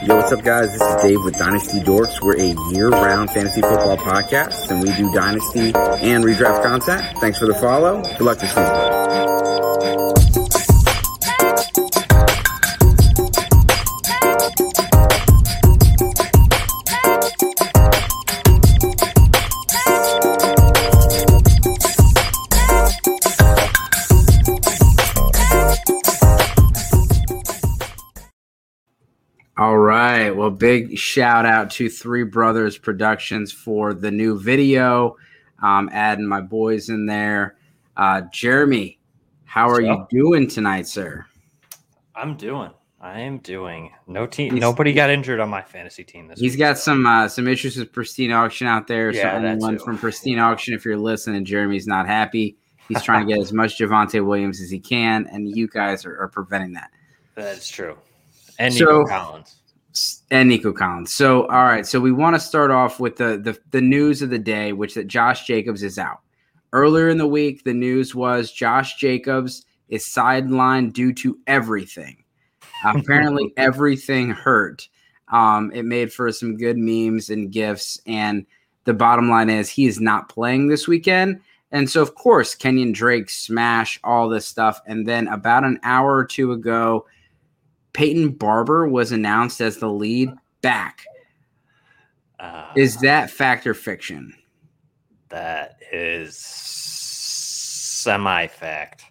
Yo, what's up, guys? This is Dave with Dynasty Dorks. We're a year-round fantasy football podcast, and we do Dynasty and redraft content. Thanks for the follow. Good luck this season. Big shout out to Three Brothers Productions for the new video. Um, adding my boys in there. Uh, Jeremy, how are you doing tonight, sir? I'm doing. I am doing. No team. He's- nobody got injured on my fantasy team this He's week. got some uh, some issues with Pristine Auction out there. Yeah, that anyone from Pristine Auction, if you're listening, Jeremy's not happy. He's trying to get as much Javonte Williams as he can, and you guys are, are preventing that. That's true. And So- Nico Collins. And Nico Collins. So, all right. So we want to start off with the, the the news of the day, which that Josh Jacobs is out. Earlier in the week, the news was Josh Jacobs is sidelined due to everything. Apparently, everything hurt. Um, it made for some good memes and gifs. And the bottom line is he is not playing this weekend. And so, of course, Kenyon Drake smash all this stuff. And then about an hour or two ago, Peyton Barber was announced as the lead back. Uh, Is that fact or fiction? that is semi fact?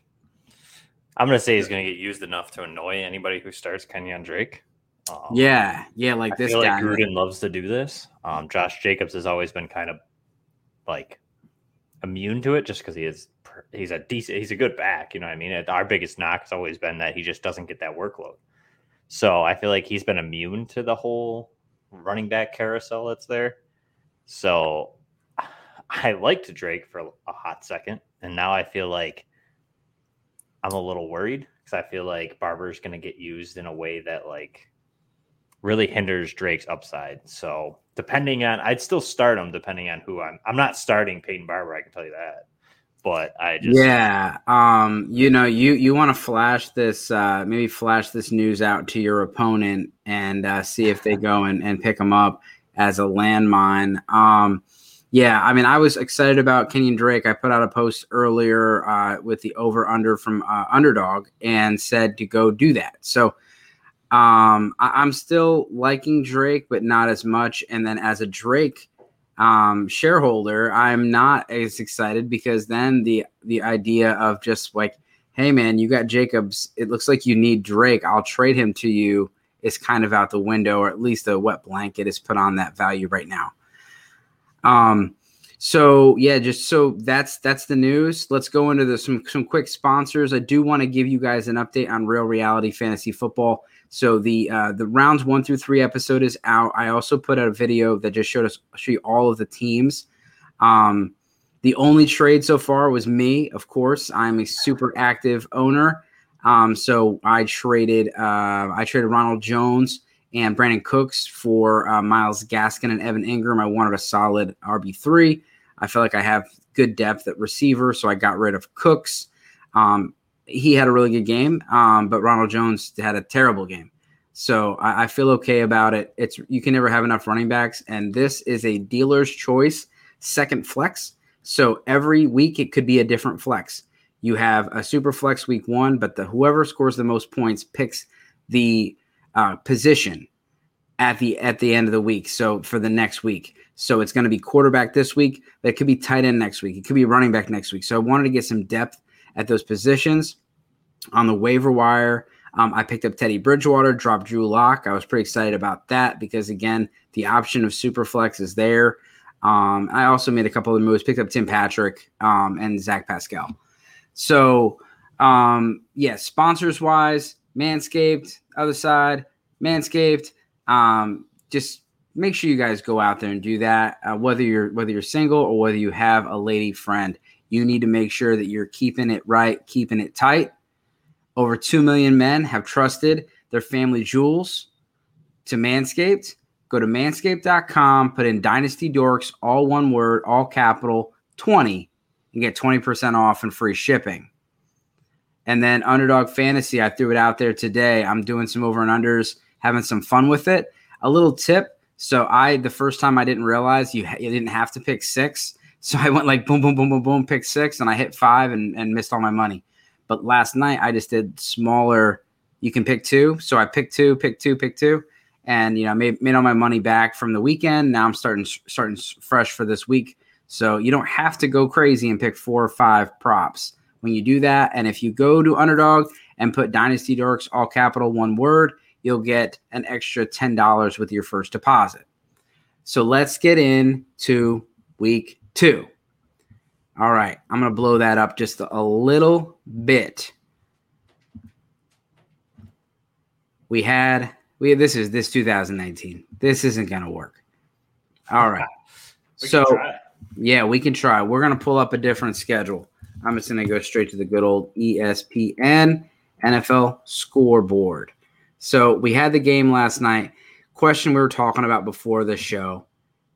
I'm gonna say he's gonna get used enough to annoy anybody who starts Kenyon Drake. Um, Yeah, yeah, like I this guy. like Gruden loves to do this. Um, Josh Jacobs has always been kind of like immune to it, just because he is he's a decent he's a good back. You know what I mean? Our biggest knock has always been that he just doesn't get that workload. So I feel like he's been immune to the whole running back carousel that's there. So I liked Drake for a hot second, and now I feel like I'm a little worried because I feel like Barber's going to get used in a way that like really hinders Drake's upside. So depending on, I'd still start him depending on who I'm. I'm not starting Peyton Barber. I can tell you that. But I just yeah, um, you know, you you want to flash this, uh, maybe flash this news out to your opponent and uh, see if they go and, and pick them up as a landmine. Um, yeah, I mean, I was excited about Kenyon Drake. I put out a post earlier uh, with the over under from uh, Underdog and said to go do that. So um, I, I'm still liking Drake, but not as much. And then as a Drake um, shareholder, I'm not as excited because then the the idea of just like, hey man, you got Jacobs. It looks like you need Drake. I'll trade him to you. Is kind of out the window, or at least a wet blanket is put on that value right now. Um, so yeah, just so that's that's the news. Let's go into the some some quick sponsors. I do want to give you guys an update on Real Reality Fantasy Football. So the uh, the rounds one through three episode is out. I also put out a video that just showed us show you all of the teams. Um, the only trade so far was me, of course. I'm a super active owner. Um, so I traded uh, I traded Ronald Jones and Brandin Cooks for uh, Myles Gaskin and Evan Engram. I wanted a solid RB three. I feel like I have good depth at receiver, so I got rid of Cooks. Um, he had a really good game, um, but Ronald Jones had a terrible game. So I, I feel okay about it. It's you can never have enough running backs, and this is a dealer's choice second flex. So every week it could be a different flex. You have a super flex week one, but the whoever scores the most points picks the uh, position at the at the end of the week. So for the next week, so it's going to be quarterback this week, but it could be tight end next week. It could be running back next week. So I wanted to get some depth at those positions on the waiver wire. Um, I picked up Teddy Bridgewater, dropped Drew Lock. I was pretty excited about that because again, the option of Superflex is there. Um, I also made a couple of moves, picked up Tim Patrick um, and Zach Pascal. So um, yeah, sponsors wise, Manscaped, other side, Manscaped. Um, just make sure you guys go out there and do that. Uh, whether you're whether you're single or whether you have a lady friend, you need to make sure that you're keeping it right, keeping it tight. Over 2 million men have trusted their family jewels to Manscaped. Go to manscaped.com, put in Dynasty Dorks, all one word, all capital, 20, and get 20% off and free shipping. And then Underdog Fantasy, I threw it out there today. I'm doing some over and unders, having some fun with it. a little tip. So I the first time I didn't realize you you didn't have to pick six. So I went like boom, boom, boom, boom, boom, pick six, and I hit five and, and missed all my money. But last night I just did smaller. You can pick two, so I picked two, pick two, pick two, and you know made made all my money back from the weekend. Now I'm starting starting fresh for this week. So you don't have to go crazy and pick four or five props when you do that. And if you go to Underdog and put Dynasty Dorks all capital one word, you'll get an extra ten dollars with your first deposit. So let's get into week two. All right, I'm going to blow that up just a little bit. We had we this is this 2019. This isn't going to work. All right. We so yeah, we can try. We're going to pull up a different schedule. I'm just going to go straight to the good old ESPN NFL scoreboard. So we had the game last night. Question we were talking about before the show.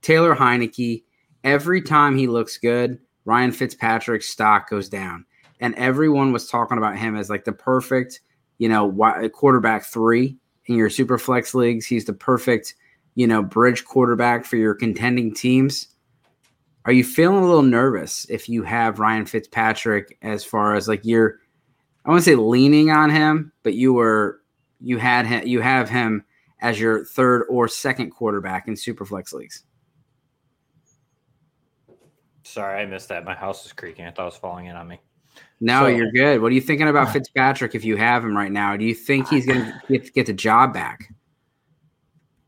Taylor Heinicke every time he looks good, Ryan Fitzpatrick's stock goes down. And everyone was talking about him as like the perfect, you know, uh, quarterback three in your super flex leagues. He's the perfect, you know, bridge quarterback for your contending teams. Are you feeling a little nervous if you have Ryan Fitzpatrick as far as like you're, I want to say leaning on him, but you were, you had him, you have him as your third or second quarterback in super flex leagues? Sorry, I missed that. My house is creaking. I thought it was falling in on me. No, so, you're good. What are you thinking about Fitzpatrick if you have him right now? Do you think he's going to get, get the job back?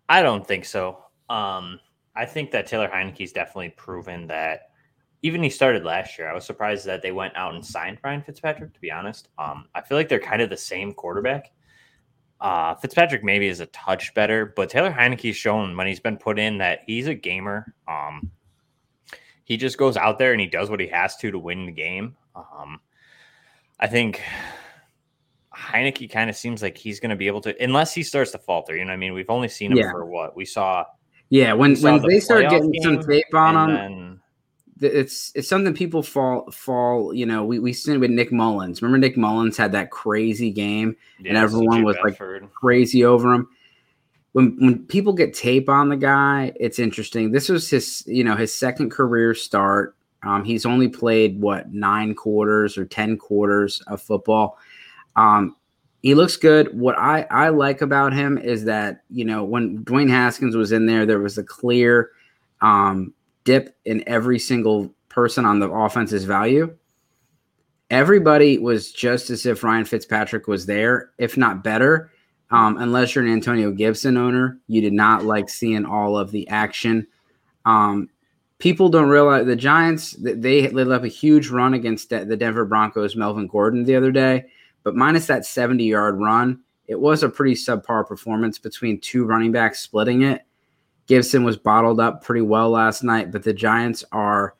I don't think so. Um, I think that Taylor Heinicke's definitely proven that even he started last year. I was surprised that they went out and signed Ryan Fitzpatrick, to be honest. Um, I feel like they're kind of the same quarterback. Uh, Fitzpatrick maybe is a touch better, but Taylor Heinicke's shown when he's been put in that he's a gamer. Um, he just goes out there and he does what he has to to win the game. Um, I think Heinicke kind of seems like he's going to be able to, unless he starts to falter. You know, I mean, we've only seen him yeah. for what we saw. Yeah, when when the they start getting some tape on him, it's it's something people fall fall. You know, we we seen with Nick Mullens. Remember, Nick Mullens had that crazy game, yeah, and everyone was Bedford. like crazy over him when when people get tape on the guy, it's interesting. This was his, you know, his second career start. Um, he's only played what nine quarters or ten quarters of football. Um, he looks good. What I I like about him is that you know when Dwayne Haskins was in there, there was a clear um, dip in every single person on the offense's value. Everybody was just as if Ryan Fitzpatrick was there, if not better. Um, unless you're an Antonio Gibson owner, you did not like seeing all of the action. Um, people don't realize the Giants they lit up a huge run against the Denver Broncos, Melvin Gordon the other day, but minus that 70 yard run, it was a pretty subpar performance between two running backs splitting it. Gibson was bottled up pretty well last night, but the Giants are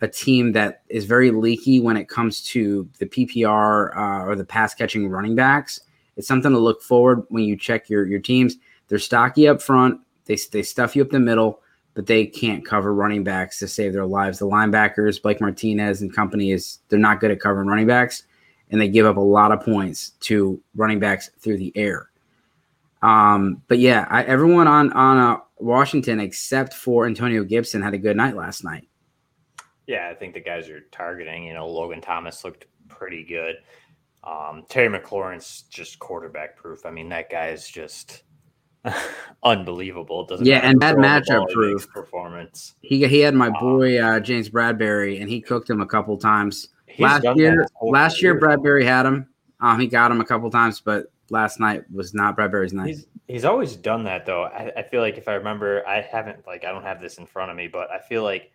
a team that is very leaky when it comes to the PPR uh, or the pass catching running backs. It's something to look forward when you check your your teams. They're stocky up front. They they stuff you up the middle, but they can't cover running backs to save their lives. The linebackers, Blake Martinez and company, is they're not good at covering running backs, and they give up a lot of points to running backs through the air. Um, but yeah, I, everyone on on uh, Washington except for Antonio Gibson had a good night last night. Yeah, I think the guys are targeting. You know, Logan Thomas looked pretty good. Um, Terry McLaurin's just quarterback proof. I mean, that guy is just unbelievable. Doesn't yeah, and that matchup proof performance. He he had my um, boy uh, James Bradberry, and he cooked him a couple times. Last year, last year Bradberry had him. Um, he got him a couple times, but last night was not Bradberry's night. He's, he's always done that though. I, I feel like if I remember, I haven't like I don't have this in front of me, but I feel like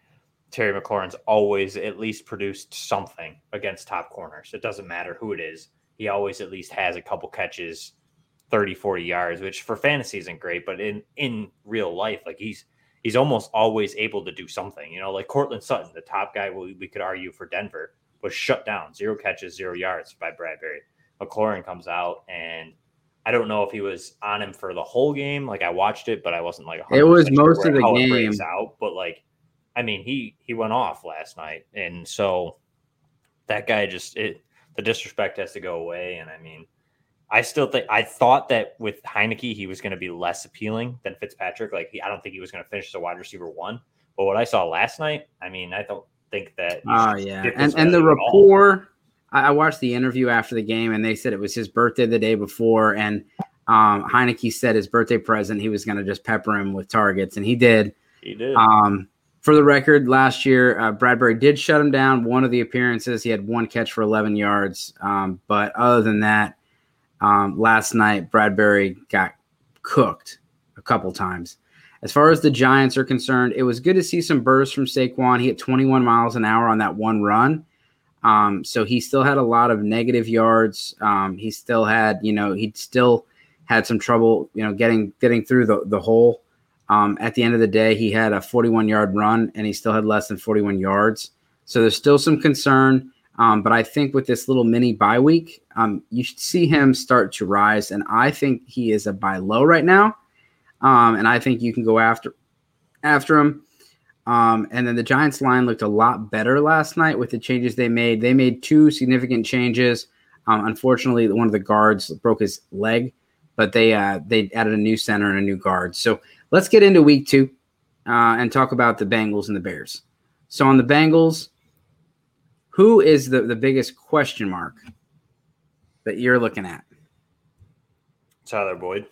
Terry McLaurin's always at least produced something against top corners. It doesn't matter who it is. He always at least has a couple catches, 30, 40 yards, which for fantasy isn't great, but in in real life, like he's he's almost always able to do something. You know, like Courtland Sutton, the top guy we, we could argue for Denver, was shut down, zero catches, zero yards by Bradberry. McLaurin comes out and I don't know if he was on him for the whole game. Like I watched it, but I wasn't like it was most of the game out. But like I mean, he he went off last night, and so that guy just it the disrespect has to go away. And I mean, I still think I thought that with Heinicke he was going to be less appealing than Fitzpatrick. Like he, I don't think he was going to finish as a wide receiver one. But what I saw last night, I mean, I don't think that. Oh yeah, and and the rapport. I watched the interview after the game, and they said it was his birthday the day before, and um, Heinicke said his birthday present he was going to just pepper him with targets, and he did. He did. Um, for the record, last year uh, Bradberry did shut him down. One of the appearances, he had one catch for 11 yards, um, but other than that, um, last night Bradberry got cooked a couple times. As far as the Giants are concerned, it was good to see some bursts from Saquon. He hit 21 miles an hour on that one run. Um, so he still had a lot of negative yards. Um, he still had, you know, he still had some trouble, you know, getting getting through the the hole. Um, at the end of the day, he had a 41 yard run and he still had less than 41 yards. So there's still some concern. Um, but I think with this little mini bye week, um, you should see him start to rise. And I think he is a buy low right now. Um, and I think you can go after after him. Um, and then the Giants line looked a lot better last night with the changes they made. They made two significant changes. Um, unfortunately, one of the guards broke his leg, but they uh, they added a new center and a new guard. So let's get into week two uh, and talk about the Bengals and the Bears. So on the Bengals, who is the, the biggest question mark that you're looking at? Tyler Boyd.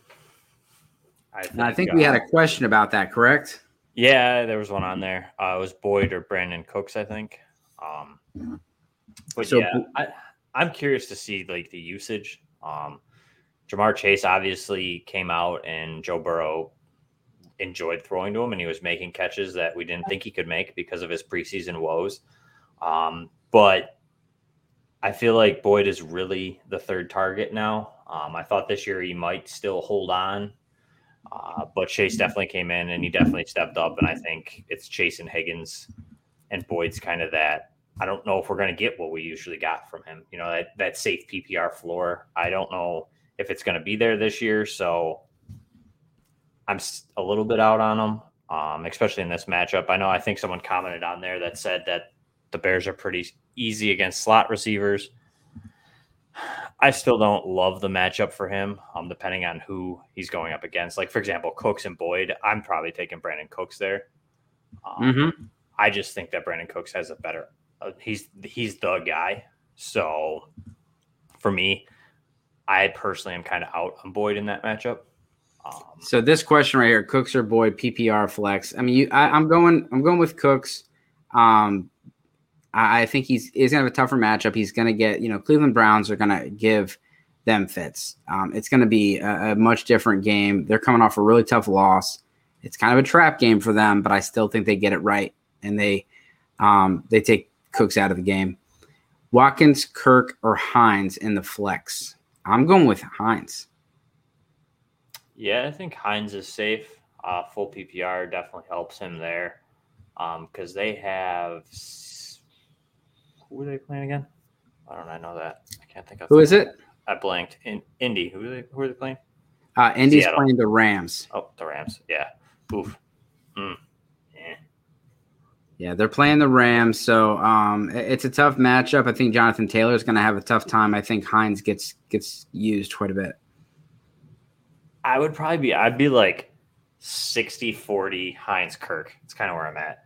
I think, I think we had a question about that, correct? Yeah, there was one on there. Uh, it was Boyd or Brandin Cooks, I think. Um, but so, yeah, I, I'm curious to see like the usage. Um, Ja'Marr Chase obviously came out, and Joe Burrow enjoyed throwing to him, and he was making catches that we didn't think he could make because of his preseason woes. Um, but I feel like Boyd is really the third target now. Um, I thought this year he might still hold on, uh, but Chase definitely came in and he definitely stepped up. And I think it's Chase and Higgins and Boyd's kind of that. I don't know if we're going to get what we usually got from him. You know, that, that safe PPR floor. I don't know if it's going to be there this year. So I'm a little bit out on him, um, especially in this matchup. I know I think someone commented on there that said that the Bears are pretty easy against slot receivers. I still don't love the matchup for him, um, depending on who he's going up against. Like, for example, Cooks and Boyd, I'm probably taking Brandin Cooks there. Um, mm-hmm. I just think that Brandin Cooks has a better, uh, he's he's the guy. So for me, I personally am kind of out on Boyd in that matchup. Um, so this question right here, Cooks or Boyd, PPR flex. I mean, you, I, am going, I'm going with Cooks. Um, I think he's he's gonna have a tougher matchup. He's gonna get you know Cleveland Browns are gonna give them fits. Um, it's gonna be a, a, much different game. They're coming off a really tough loss. It's kind of a trap game for them, but I still think they get it right and they um, they take Cooks out of the game. Watkins, Kirk, or Hines in the flex. I'm going with Hines. Yeah, I think Hines is safe. Uh, full PPR definitely helps him there because um, they have who are they playing again? I don't know. I know that. I can't think of who is it. I blanked. In Indy. Who are they? Who are they playing? Uh, Indy's Seattle. playing the Rams. Oh, the Rams. Yeah. Oof. Mm. Yeah. Yeah, they're playing the Rams, so um, it's a tough matchup. I think Jonathan Taylor is going to have a tough time. I think Hines gets gets used quite a bit. I would probably be. I'd be like 60-40 Hines Kirk. It's kind of where I'm at.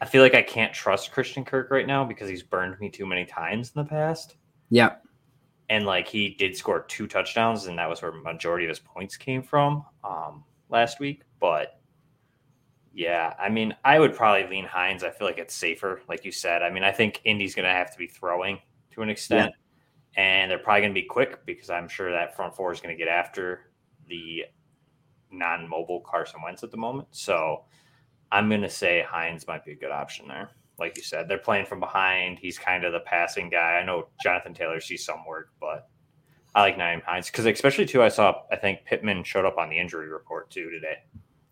I feel like I can't trust Christian Kirk right now because he's burned me too many times in the past. Yeah. And like he did score two touchdowns, and that was where majority of his points came from um, last week. But yeah, I mean, I would probably lean Hines. I feel like it's safer, like you said. I mean, I think Indy's going to have to be throwing to an extent, yeah. and they're probably going to be quick because I'm sure that front four is going to get after the non-mobile Carson Wentz at the moment. So I'm going to say Hines might be a good option there. Like you said, they're playing from behind. He's kind of the passing guy. I know Jonathan Taylor sees some work, but I like Nyheim Hines because, especially too, I saw I think Pittman showed up on the injury report too today.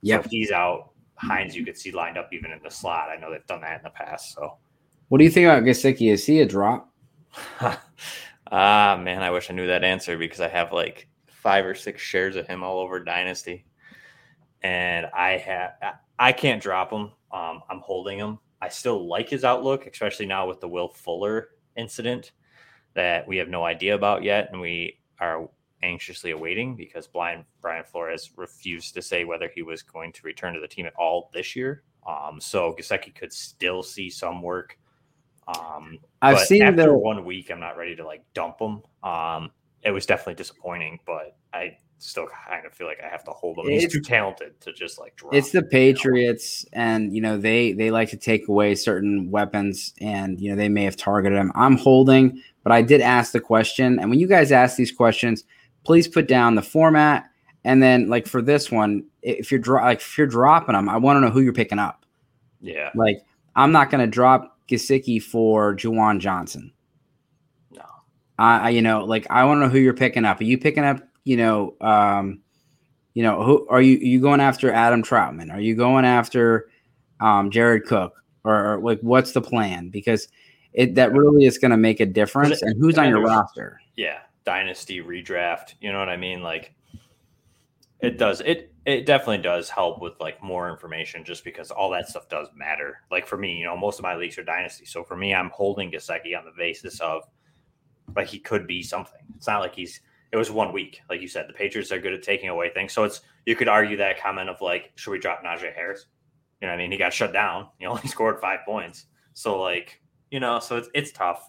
Yeah, so he's out. Hines, you could see lined up even in the slot. I know they've done that in the past. So, what do you think about Gesicki? Is he a drop? ah, man, I wish I knew that answer because I have like five or six shares of him all over Dynasty, and I have I can't drop him. Um, I'm holding him. I still like his outlook, especially now with the Will Fuller incident that we have no idea about yet, and we are anxiously awaiting because Brian Brian Flores refused to say whether he was going to return to the team at all this year. Um, so Gesicki could still see some work. Um, I've seen after the one week. I'm not ready to like dump him. Um, it was definitely disappointing, but I still kind of feel like I have to hold him. He's It's- too talented to just like drop. it's the. Patriots, and you know they they like to take away certain weapons, and you know they may have targeted him. I'm holding, but I did ask the question, and when you guys ask these questions, please put down the format, and then like for this one, if you're dro- like if you're dropping them, I want to know who you're picking up. Yeah, Like I'm not going to drop Gesicki for Juwan Johnson. no. I, I you know, like I want to know who you're picking up. Are you picking up, you know, um, you know, who are you? Are you going after Adam Trautman? Are you going after um, Jared Cook? Or, or, like, what's the plan? Because it that really is going to make a difference. And who's on your roster? yeah, dynasty redraft. You know what I mean? Like it does. It it definitely does help with like more information, just because all that stuff does matter. Like for me, you know, most of my leagues are dynasty, so for me, I'm holding Gesicki on the basis of like he could be something. It's not like he's. It was one week, like you said. The Patriots are good at taking away things, so it's you could argue that comment of like, should we drop Najee Harris? You know, what I mean, he got shut down. He only scored five points, so like, you know, so it's it's tough.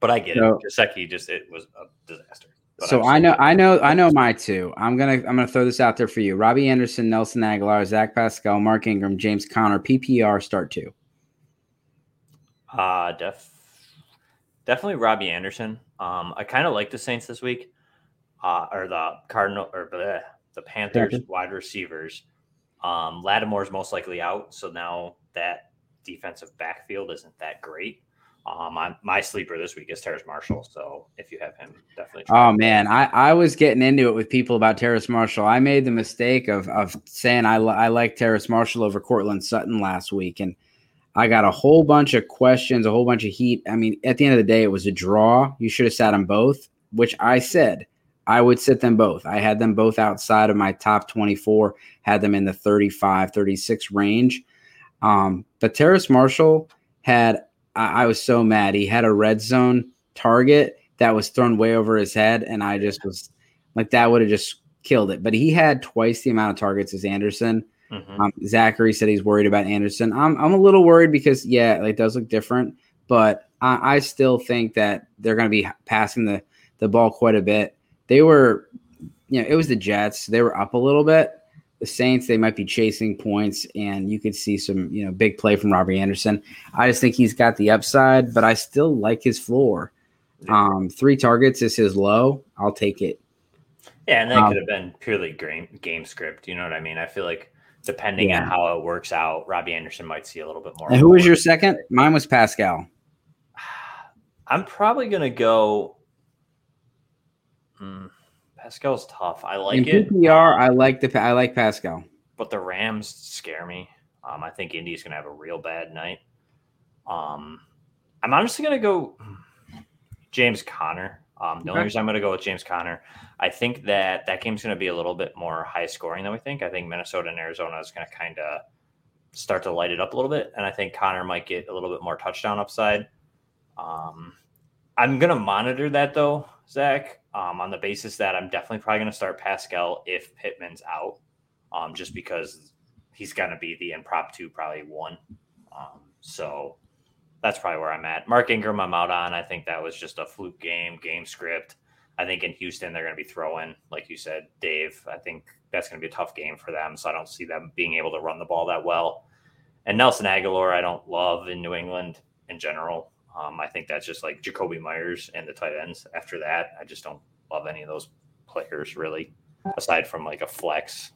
But I get So- it. Gesicki just it was a disaster. But So I'm know, I know, I know my two. I'm gonna, I'm gonna throw this out there for you: Robbie Anderson, Nelson Agholor, Zach Pascal, Mark Ingram, James Conner, PPR start two. Uh def definitely Robbie Anderson. Um, I kind of like the Saints this week, uh, or the Cardinal or bleh, the Panthers Panthers. wide receivers. Um, Lattimore's most likely out, so now that defensive backfield isn't that great. Um, I'm, my sleeper this week is Terrace Marshall, so if you have him, definitely. Oh man, I, I was getting into it with people about Terrace Marshall. I made the mistake of of saying I I like Terrace Marshall over Courtland Sutton last week, and I got a whole bunch of questions, a whole bunch of heat. I mean, at the end of the day, it was a draw. You should have sat them both, which I said I would sit them both. I had them both outside of my top 24, had them in the 35, 36 range. Um, but Terrace Marshall had, I, I was so mad. He had a red zone target that was thrown way over his head, and I just was like, that would have just killed it. But he had twice the amount of targets as Anderson. Mhm. Um, Zachary said he's worried about Anderson. I'm I'm a little worried because yeah, it does look different, but I, I still think that they're going to be passing the the ball quite a bit. They were, you know, it was the Jets. They were up a little bit. The Saints, they might be chasing points, and you could see some, you know, big play from Robbie Anderson. I just think he's got the upside, but I still like his floor. Um, three targets is his low. I'll take it. Yeah, and that Um, could have been purely game, game script. You know what I mean? I feel like depending Yeah. on how it works out, Robbie Anderson might see a little bit more. And who was your second? Mine was Pascal. I'm probably gonna go. Hmm, Pascal's tough. I like In it, PPR, I like the I like Pascal. but the Rams scare me. Um, I think Indy's gonna have a real bad night. Um, I'm honestly gonna go James Conner. Um, the only Okay. reason I'm gonna go with James Conner, I think that that game's gonna be a little bit more high scoring than we think. I think Minnesota and Arizona is gonna kind of start to light it up a little bit, and I think Conner might get a little bit more touchdown upside. Um, I'm gonna monitor that though, Zach, um, on the basis that I'm definitely probably gonna start Pascal if Pittman's out, um, just because he's gonna be the impromptu probably one. Um, so that's probably where I'm at. Mark Ingram, I'm out on. I think that was just a fluke game, game script. I think in Houston they're going to be throwing, like you said, Dave. I think that's going to be a tough game for them. So I don't see them being able to run the ball that well. And Nelson Agholor, I don't love in New England in general. Um, I think that's just like Jakobi Meyers and the tight ends. After that, I just don't love any of those players really, aside from like a flex.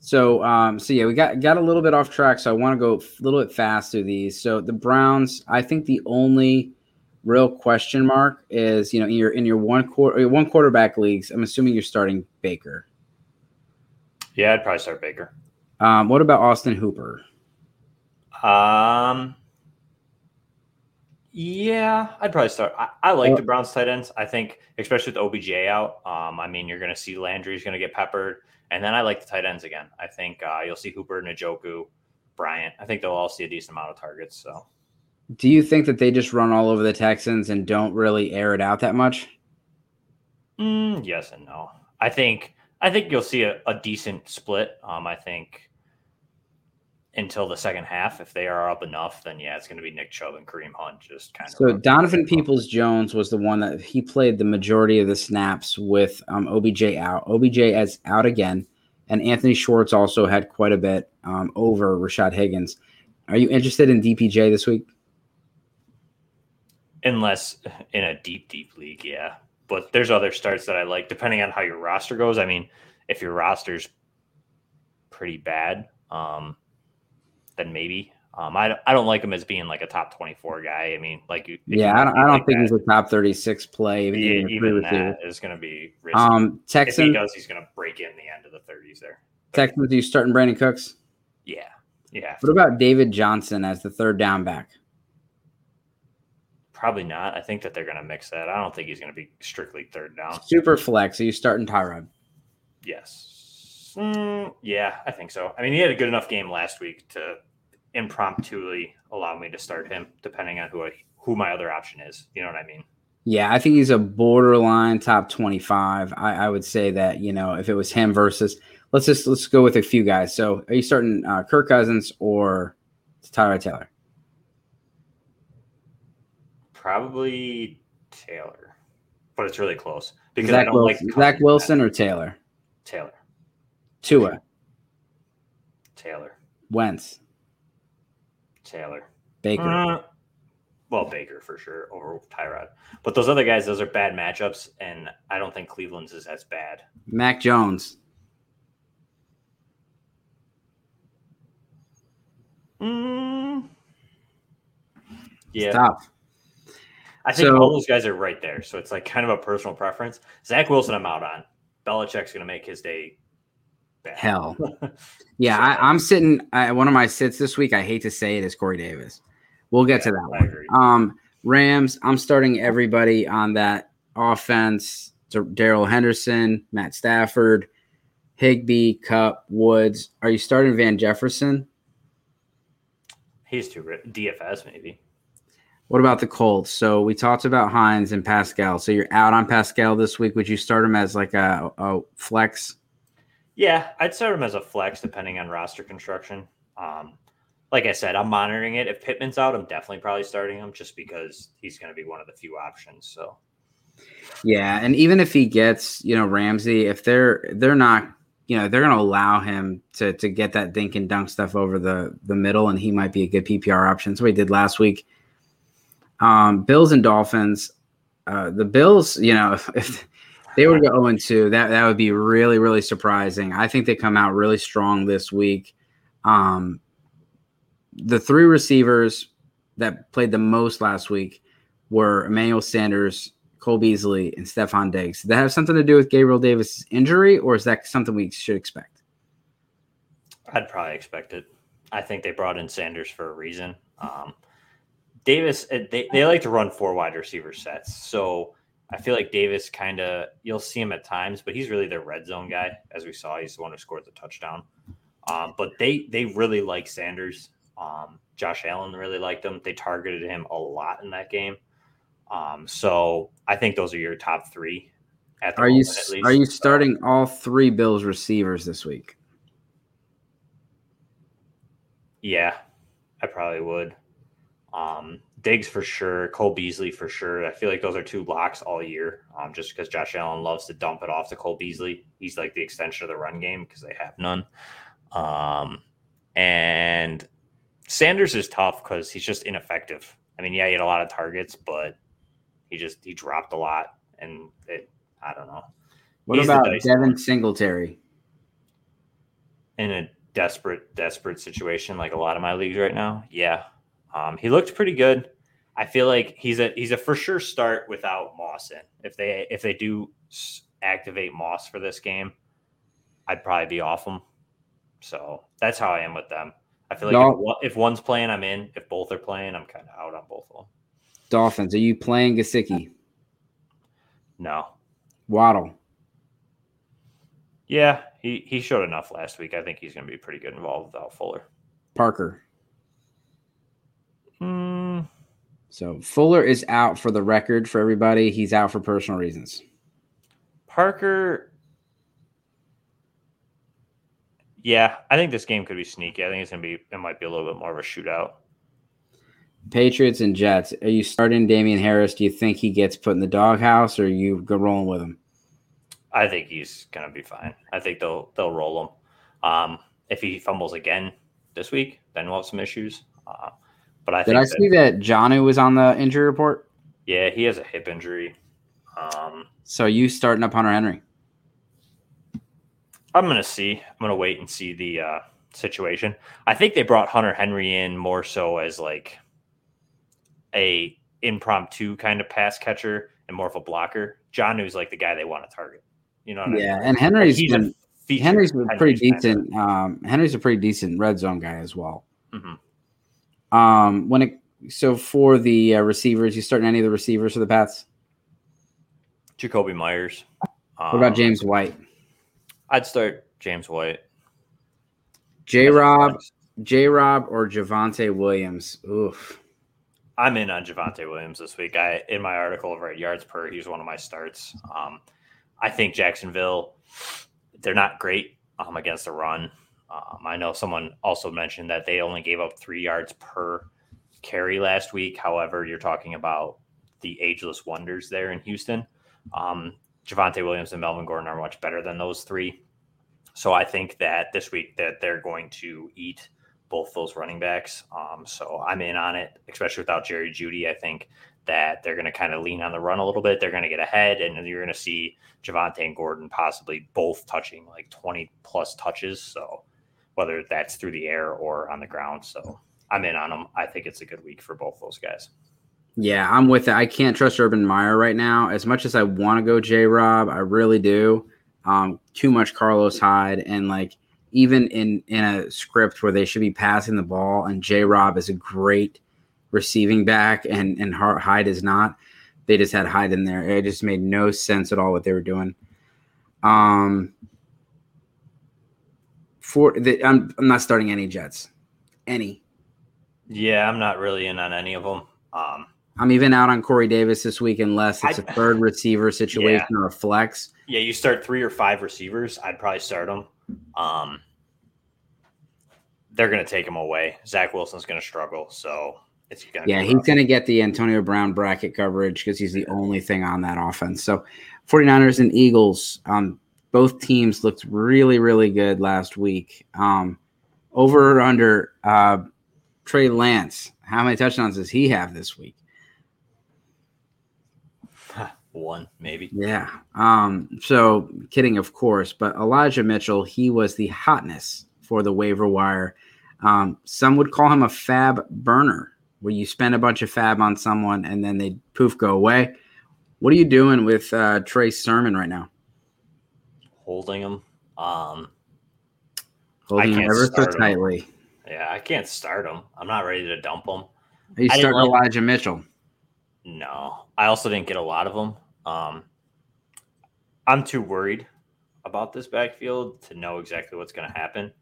So, um, so yeah, we got got a little bit off track. So I want to go a little bit fast through these. So the Browns, I think the only real question mark is you know in your in your one quarter one quarterback leagues. I'm assuming you're starting Baker. Yeah, I'd probably start Baker. Um, what about Austin Hooper? Um, yeah, I'd probably start. I, I like Uh, the Browns tight ends. I think, especially with OBJ out. Um, I mean, you're going to see Landry's going to get peppered, and then I like the tight ends again. I think uh, you'll see Hooper, Njoku, Bryant. I think they'll all see a decent amount of targets. So Do you think that they just run all over the Texans and don't really air it out that much? Mm, yes and no. I think I think you'll see a, a decent split. Um, I think until the second half, if they are up enough, then yeah, it's going to be Nick Chubb and Kareem Hunt just kind of. So Donovan Peoples Jones was the one that he played the majority of the snaps with um, OBJ out. OBJ as out again, and Anthony Schwartz also had quite a bit um, over Rashard Higgins. Are you interested in DPJ this week? Unless in a deep, deep league, yeah. But there's other starts that I like, depending on how your roster goes. I mean, if your roster's pretty bad, um, then maybe. Um, I, I don't like him as being like a top 24 guy. I mean, like. Yeah, I don't, I don't like think that, he's a top 36 play. Even, yeah, even that is going to be risky. Um, Texans, if he does, he's going to break in the end of the 30s there. Texans, do you starting Brandin Cooks? Yeah. Yeah. What about David Johnson as the third down back? Probably not. I think that they're going to mix that. I don't think he's going to be strictly third down. Super flex. Are you starting Tyrod? Yes. Mm, yeah, I think so. I mean, he had a good enough game last week to impromptu allow me to start him, depending on who I, who my other option is. You know what I mean? Yeah, I think he's a borderline top twenty-five. I, I would say that you know if it was him versus let's just let's go with a few guys. So, are you starting uh, Kirk Cousins or Tyrod Taylor? Probably Taylor, but it's really close because Zach I don't Wilson, like Zach Wilson or Taylor. Taylor. Tua. Taylor. Wentz. Taylor. Baker. Uh, well, Baker for sure over Tyrod. But those other guys, those are bad matchups, and I don't think Cleveland's is as bad. Mac Jones. Mm, yeah. Stop. I think so, all those guys are right there. So it's like kind of a personal preference. Zach Wilson, I'm out on. Belichick's going to make his day bad. hell. yeah, so, I, am sitting at one of my sits this week. I hate to say it is Corey Davis. We'll get yeah, to that one. Um, Rams, I'm starting everybody on that offense. Darrell Henderson, Matt Stafford, Higbee, Kupp, Woods. Are you starting Van Jefferson? He's too DFS maybe. What about the Colts? So we talked about Hines and Pascal. So you're out on Pascal this week. Would you start him as like a, a flex? Yeah, I'd start him as a flex depending on roster construction. Um, like I said, I'm monitoring it. If Pittman's out, I'm definitely probably starting him just because he's going to be one of the few options. So, yeah, and even if he gets, you know, Ramsey, if they're they're not you know they're going to allow him to to get that dink and dunk stuff over the the middle, and he might be a good PPR option. So he did last week. Um, Bills and Dolphins. Uh, the Bills, you know, if, if they would go 0 2, that that would be really really surprising. I think they come out really strong this week. Um, the three receivers that played the most last week were Emmanuel Sanders, Cole Beasley, and Stefon Diggs. Does that have something to do with Gabriel Davis' injury, or is that something we should expect? I'd probably expect it. I think they brought in Sanders for a reason. Um, Davis, uh, they, they like to run four wide receiver sets. So I feel like Davis kind of, you'll see him at times, but he's really their red zone guy. As we saw, he's the one who scored the touchdown. Um, but they they really like Sanders. Um, Josh Allen really liked him. They targeted him a lot in that game. Um, so I think those are your top three. are you are you starting all three Bills receivers this week? Yeah, I probably would. Um, Diggs for sure, Cole Beasley for sure. I feel like those are two locks all year. Um, just because Josh Allen loves to dump it off to Cole Beasley. He's like the extension of the run game because they have none. Um, and Sanders is tough because he's just ineffective. I mean, yeah, he had a lot of targets, but he just he dropped a lot, and it I don't know. What He's about Devin Singletary? In a desperate, desperate situation, like a lot of my leagues right now, yeah, um, he looked pretty good. I feel like he's a he's a for sure start without Moss in. If they if they do activate Moss for this game, I'd probably be off him. So that's how I am with them. I feel like no. if, if, one's playing, I'm in. If both are playing, I'm kind of out on both of them. Dolphins. Are you playing Gesicki? No. Waddle. Yeah, he, he showed enough last week. I think he's going to be pretty good involved without Fuller. Parker. So Fuller is out for the record for everybody. He's out for personal reasons. Parker. Yeah, I think this game could be sneaky. I think it's gonna be it might be a little bit more of a shootout. Patriots and Jets. Are you starting Damien Harris? Do you think he gets put in the doghouse, or you go rolling with him? I think he's gonna be fine. I think they'll they'll roll him. Um, if he fumbles again this week, then we'll have some issues. Uh, but I did I that, see that Jonnu was on the injury report? Yeah, he has a hip injury. Um, so you starting up Hunter Henry? I'm gonna see. I'm gonna wait and see the uh, situation. I think they brought Hunter Henry in more so as like a impromptu kind of pass catcher and more of a blocker. Jonnu's like the guy they want to target. You know? yeah, I mean? and Henry's like been Henry's been pretty decent. Um, Henry's a pretty decent red zone guy as well. Mm-hmm. Um, when it so for the uh, receivers, you starting any of the receivers for the Pats? Jakobi Meyers. What about um, James White? I'd start James White. J Rob, J Rob, or Javonte Williams. Oof. I'm in on Javonte Williams this week. I in my article over at yards per, he's one of my starts. Um, I think Jacksonville, they're not great um, against the run. Um, I know someone also mentioned that they only gave up three yards per carry last week. However, you're talking about the ageless wonders there in Houston. Um, Javonte Williams and Melvin Gordon are much better than those three. So I think that this week that they're going to eat both those running backs. Um, so I'm in on it, especially without Jerry Jeudy. I think that they're going to kind of lean on the run a little bit. They're going to get ahead, and you're going to see Javonte and Gordon possibly both touching like 20 plus touches. So whether that's through the air or on the ground. So I'm in on them. I think it's a good week for both those guys. Yeah, I'm with it. I can't trust Urban Meyer right now. As much as I want to go J Rob, I really do. Um, too much Carlos Hyde and like even in in a script where they should be passing the ball and J Rob is a great receiving back and and Hyde is not. They just had Hyde in there. It just made no sense at all what they were doing. Um, for the, I'm I'm not starting any Jets, any. Yeah, I'm not really in on any of them. Um, I'm even out on Corey Davis this week unless it's I, a third receiver situation yeah. or a flex. Yeah, you start three or five receivers. I'd probably start them. Um, they're going to take him away. Zach Wilson's going to struggle. So it's going yeah, he's going to get the Antonio Brown bracket coverage because he's the only thing on that offense. So 49ers and Eagles, um, both teams looked really, really good last week. Um, over or under uh, Trey Lance, how many touchdowns does he have this week? one maybe. Yeah. Um, so kidding, of course, but Elijah Mitchell, he was the hotness for the waiver wire. Um, some would call him a fab burner, where you spend a bunch of fab on someone and then they poof go away. What are you doing with uh, Trey Sermon right now? Holding him. Um, Holding him ever so tightly. Him. Yeah, I can't start him. I'm not ready to dump him. Are you starting Elijah Mitchell? No, I also didn't get a lot of them. Um, I'm too worried about this backfield to know exactly what's going to happen.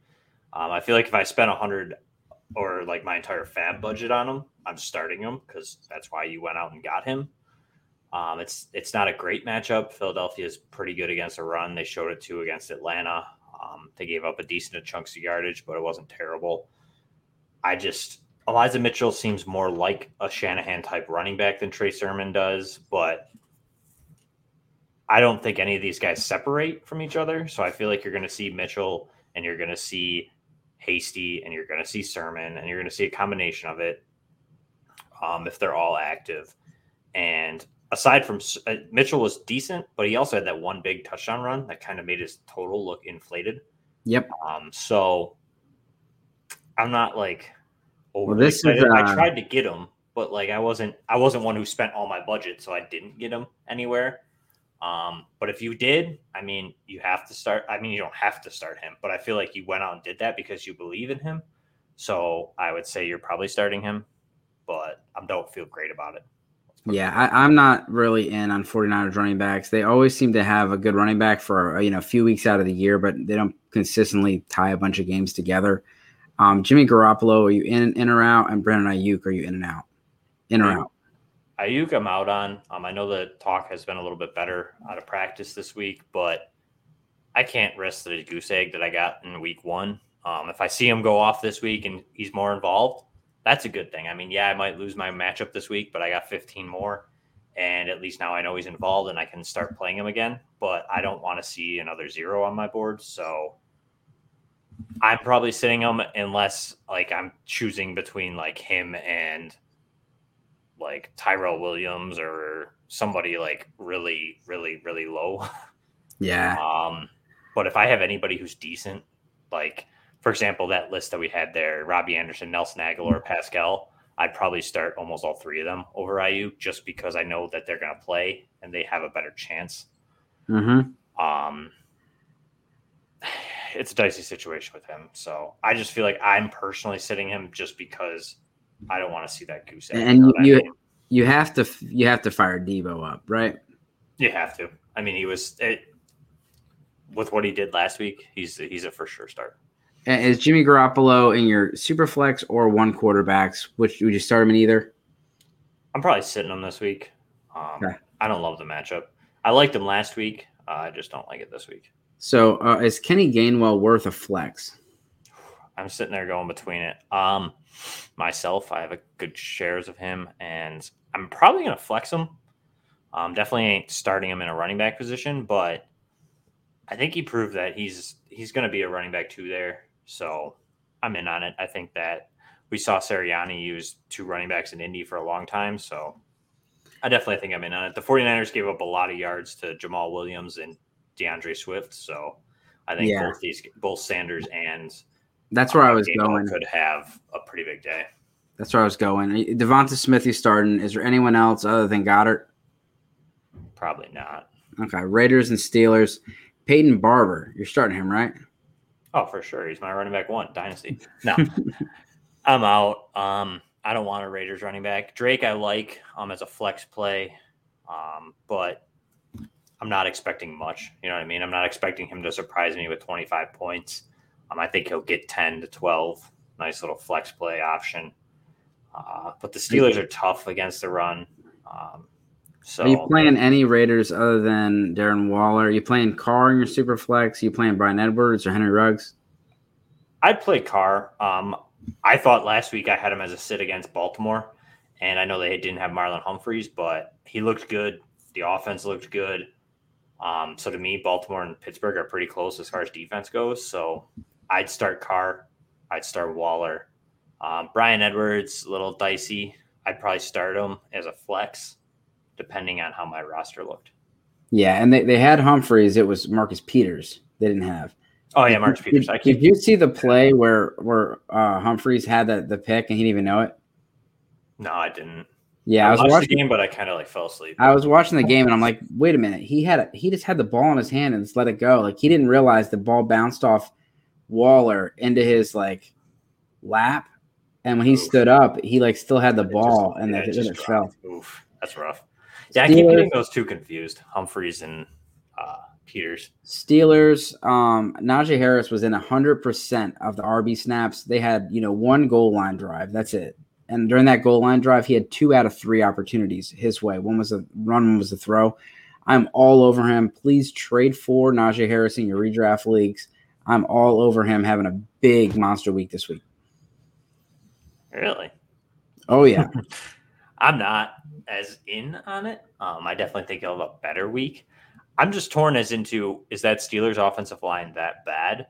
Um, I feel like if I spent a hundred or like my entire fab budget on him, I'm starting him because that's why you went out and got him. Um, it's it's not a great matchup. Philadelphia is pretty good against a run. They showed it too against Atlanta. Um, they gave up a decent chunks of yardage, but it wasn't terrible. I just Elijah Mitchell seems more like a Shanahan type running back than Trey Sermon does, but I don't think any of these guys separate from each other. So I feel like you're going to see Mitchell and you're going to see Hasty and you're going to see Sermon and you're going to see a combination of it um, if they're all active. And aside from uh, Mitchell was decent, but he also had that one big touchdown run that kind of made his total look inflated. Yep. Um, so I'm not like over well, this excited. Is, uh... I tried to get him, but like I wasn't I wasn't one who spent all my budget, so I didn't get him anywhere. Um, but if you did, I mean, you have to start. I mean, you don't have to start him, but I feel like you went out and did that because you believe in him. So I would say you're probably starting him, but I don't feel great about it. Yeah, I, am not really in on 49ers running backs. They always seem to have a good running back for you know a few weeks out of the year, but they don't consistently tie a bunch of games together. Um, Jimmy Garoppolo, are you in in or out? And Brandon Aiyuk, are you in and out? In or out? Aiyuk, I'm out on. Um, I know the talk has been a little bit better out of practice this week, but I can't risk the goose egg that I got in week one. Um, if I see him go off this week and he's more involved, that's a good thing. I mean, yeah, I might lose my matchup this week, but I got 15 more. And at least now I know he's involved and I can start playing him again. But I don't want to see another zero on my board. So I'm probably sitting him unless like I'm choosing between like him and like Tyrell Williams or somebody like really, really, really low. Yeah. Um, but if I have anybody who's decent, like for example, that list that we had there, Robbie Anderson, Nelson Agholor, Pascal, I'd probably start almost all three of them over Aiyuk just because I know that they're going to play and they have a better chance. Mm-hmm. Um, it's a dicey situation with him. So I just feel like I'm personally sitting him just because I don't want to see that goose. egg, And you I you, mean? you have to you have to fire Debo up, right? you have to. I mean, he was it, with what he did last week. He's he's a for sure start. And Is Jimmy Garoppolo in your super flex or one quarterbacks? Which would you start him in either? I'm probably sitting him this week. Um, Okay. I don't love the matchup. I liked him last week. Uh, I just don't like it this week. So uh, is Kenny Gainwell worth a flex? I'm sitting there going between it. Um, myself, I have a good shares of him, and I'm probably going to flex him. Um, definitely ain't starting him in a running back position, but I think he proved that he's he's going to be a running back too there. So I'm in on it. I think that we saw Sirianni use two running backs in Indy for a long time, so I definitely think I'm in on it. The 49ers gave up a lot of yards to Jamaal Williams and D'Andre Swift, so I think Yeah. both these both Sanders and That's where I was going. Could have a pretty big day. That's where I was going. DeVonta Smith, he's starting. Is there anyone else other than Goedert? Probably not. Okay, Raiders and Steelers. Peyton Barber, you're starting him, right? Oh, for sure. He's my running back one dynasty. No, I'm out. Um, I don't want a Raiders running back. Drake, I like um as a flex play, um, but I'm not expecting much. You know what I mean? I'm not expecting him to surprise me with 25 points. Um, I think he'll get 10 to 12. Nice little flex play option. Uh, but the Steelers are tough against the run. Um, so Are you playing any Raiders other than Darren Waller? Are you playing Carr in your super flex? Are you playing Bryan Edwards or Henry Ruggs? I'd play Carr. Um, I thought last week I had him as a sit against Baltimore, and I know they didn't have Marlon Humphreys, but he looked good. The offense looked good. Um, so to me, Baltimore and Pittsburgh are pretty close as far as defense goes. So I'd start Carr. I'd start Waller. Um, Bryan Edwards, a little dicey. I'd probably start him as a flex, depending on how my roster looked. Yeah, and they, they had Humphreys. It was Marcus Peters. They didn't have. Oh yeah, Marcus Peters. I Did, keep you see the play where where uh, Humphreys had the, the pick and he didn't even know it? no, I didn't. Yeah, I was watched watching. the game, but I kind of like fell asleep. I was watching the game and I'm like, wait a minute. He had a, he just had the ball in his hand and just let it go. Like he didn't realize the ball bounced off Waller into his like lap, and when he Oof. stood up, he like still had the It just- ball and yeah, then it it fell. Oof, that's rough. Yeah, I keep Steelers- getting those two confused, Humphreys and uh, Peters. Steelers, um, Najee Harris was in hundred percent of the RB snaps. They had, you know, one goal line drive. That's it. And during that goal line drive, he had two out of three opportunities his way. One was a run, one was a throw. I'm all over him. Please trade for Najee Harris in your redraft leagues. I'm all over him having a big monster week this week. Really? Oh yeah. I'm not as in on it. Um, I definitely think he'll have a better week. I'm just torn as into is that Steelers offensive line that bad,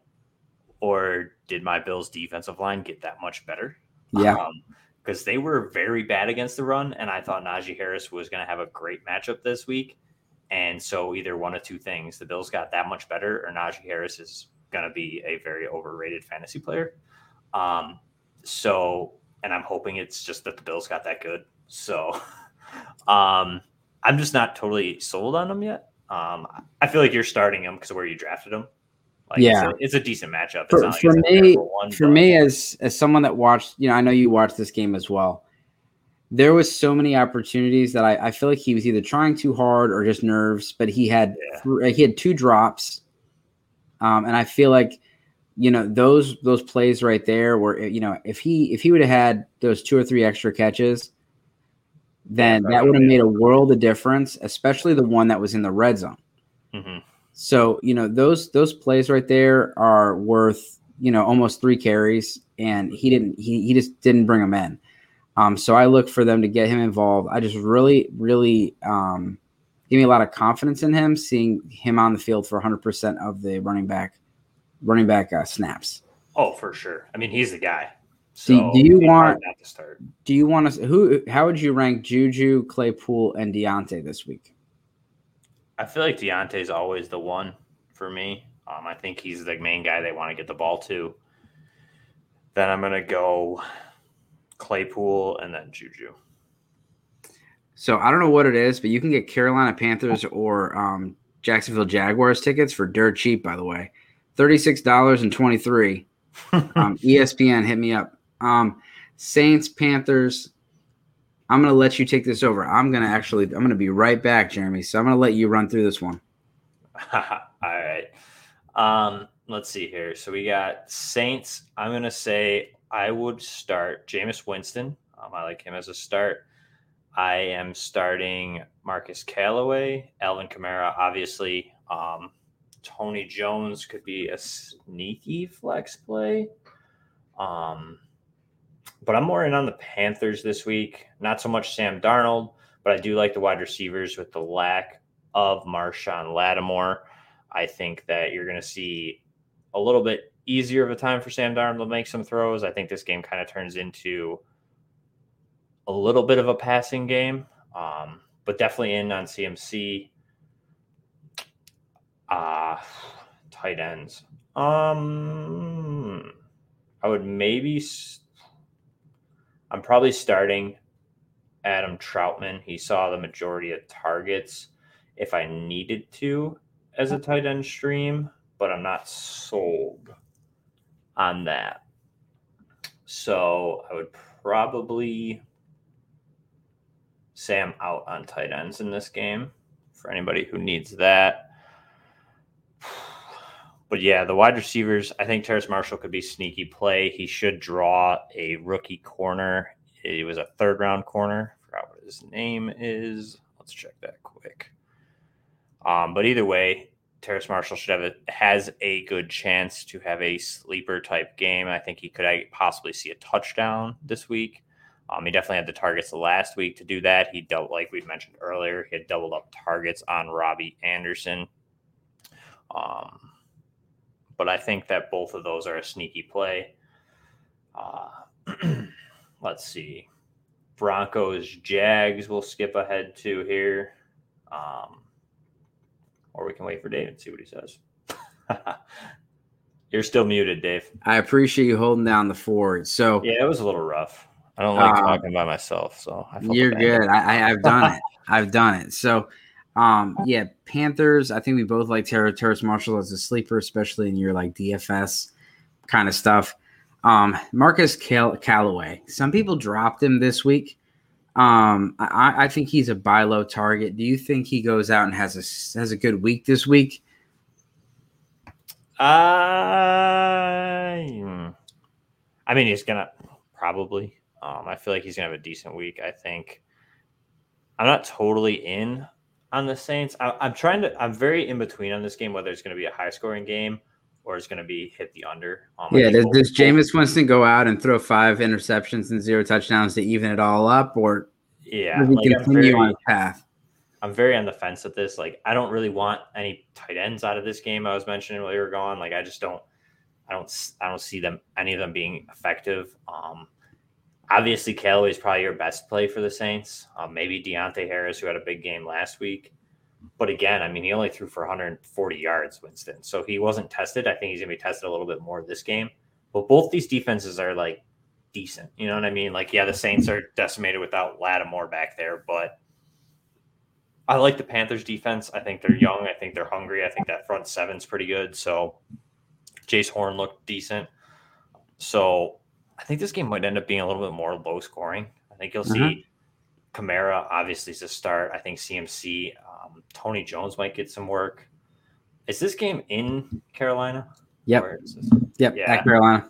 or did my Bills defensive line get that much better? Yeah. because they were very bad against the run, and I thought Najee Harris was going to have a great matchup this week. And so either one of two things: the Bills got that much better, or Najee Harris is going to be a very overrated fantasy player. Um, so, and I'm hoping it's just that the Bills got that good. So, um, I'm just not totally sold on them yet. Um, I feel like you're starting them because of where you drafted them. Like, Yeah. it's a, it's a decent matchup. It's For, not like for me, one, for but- me as as someone that watched, you know, I know you watched this game as well. There was so many opportunities that I, I feel like he was either trying too hard or just nerves. But he had Yeah. th- he had two drops, um, and I feel like you know those those plays right there were you know if he if he would have had those two or three extra catches, then that that would've made made a world of difference, especially the one that was in the red zone. hmm So you know those those plays right there are worth you know almost three carries, and he didn't he he just didn't bring them in. Um, so I look for them to get him involved. I just really really um, give me a lot of confidence in him, seeing him on the field for 100 percent of the running back running back uh, snaps. Oh, for sure. I mean, he's the guy. Do- So do you it'd be hard want- not to start? Do you want to who? How would you rank Juju, Claypool, and Diontae this week? I feel like Diontae's always the one for me. Um, I think he's the main guy they want to get the ball to. Then I'm gonna go Claypool and then Juju. So I don't know what it is, but you can get Carolina Panthers or um, Jacksonville Jaguars tickets for dirt cheap. By the way, thirty six dollars and twenty three. Um, ESPN hit me up. Um, Saints Panthers. I'm gonna let you take this over. I'm gonna actually. I'm gonna be right back, Jeremy. So I'm gonna let you run through this one. All right. Um, let's see here. So we got Saints. I'm gonna say I would start Jameis Winston. Um, I like him as a start. I am starting Marquez Callaway, Alvin Kamara, obviously. Um, Tony Jones could be a sneaky flex play. Um, but I'm more in on the Panthers this week. Not so much Sam Darnold, but I do like the wide receivers with the lack of Marshon Lattimore. I think that you're going to see a little bit easier of a time for Sam Darnold to make some throws. I think this game kind of turns into a little bit of a passing game, um, but definitely in on CMC. Uh, tight ends. Um, I would maybe. I'm probably starting Adam Trautman. He saw the majority of targets if I needed to as a tight end stream, but I'm not sold on that. So I would probably say I'm out on tight ends in this game for anybody who needs that. But yeah, the wide receivers, I think Terrace Marshall could be sneaky play. He should draw a rookie corner. He was a third round corner. I Forgot what his name is. Let's check that quick. Um, but either way, Terrace Marshall should have a, has a good chance to have a sleeper type game. I think he could possibly see a touchdown this week. Um, he definitely had the targets last week to do that. He dealt, like we mentioned earlier, he had doubled up targets on Robbie Anderson. Um, but I think that both of those are a sneaky play. Uh, let's see. Broncos, Jags, we'll skip ahead to here. Um, or we can wait for Dave and see what he says. You're still muted, Dave. I appreciate you holding down the fort. So Yeah, it was a little rough. I don't like Uh, talking by myself, so I You're bad. good. I, I, I've done it. I've done it. So, um, yeah, Panthers. I think we both like Terra Terrace Marshall as a sleeper, especially in your like DFS kind of stuff. Um, Marcus Cal- Callaway. Some people dropped him this week. Um, I, I think he's a buy low target. Do you think he goes out and has a has a good week this week? Uh, I mean, he's gonna probably. Um, I feel like he's gonna have a decent week. I think. I'm not totally in on the Saints. I, I'm trying to. I'm very in between on this game, whether it's going to be a high scoring game or it's going to be hit the under. Yeah. Does, does Jameis Winston go out and throw five interceptions and zero touchdowns to even it all up, or Yeah, like, I'm continue very- on path? I'm very on the fence with this. Like, I don't really want any tight ends out of this game. I was mentioning while you were gone. Like, I just don't, I don't, I don't see them any of them being effective. Um, obviously, Callaway is probably your best play for the Saints. Um, maybe Deonte Harris, who had a big game last week. But again, I mean, he only threw for 140 yards, Winston. So he wasn't tested. I think he's going to be tested a little bit more this game. But both these defenses are like decent. You know what I mean? Like, yeah, the Saints are decimated without Lattimore back there, but I like the Panthers defense. I think they're young. I think they're hungry. I think that front seven's pretty good. So Jaycee Horn looked decent. So I think this game might end up being a little bit more low scoring. I think you'll see Mhm. Kamara obviously is a start. I think CMC, um, Tony Jones might get some work. Is this game in Carolina? Yep. Yep. Yeah. At Carolina.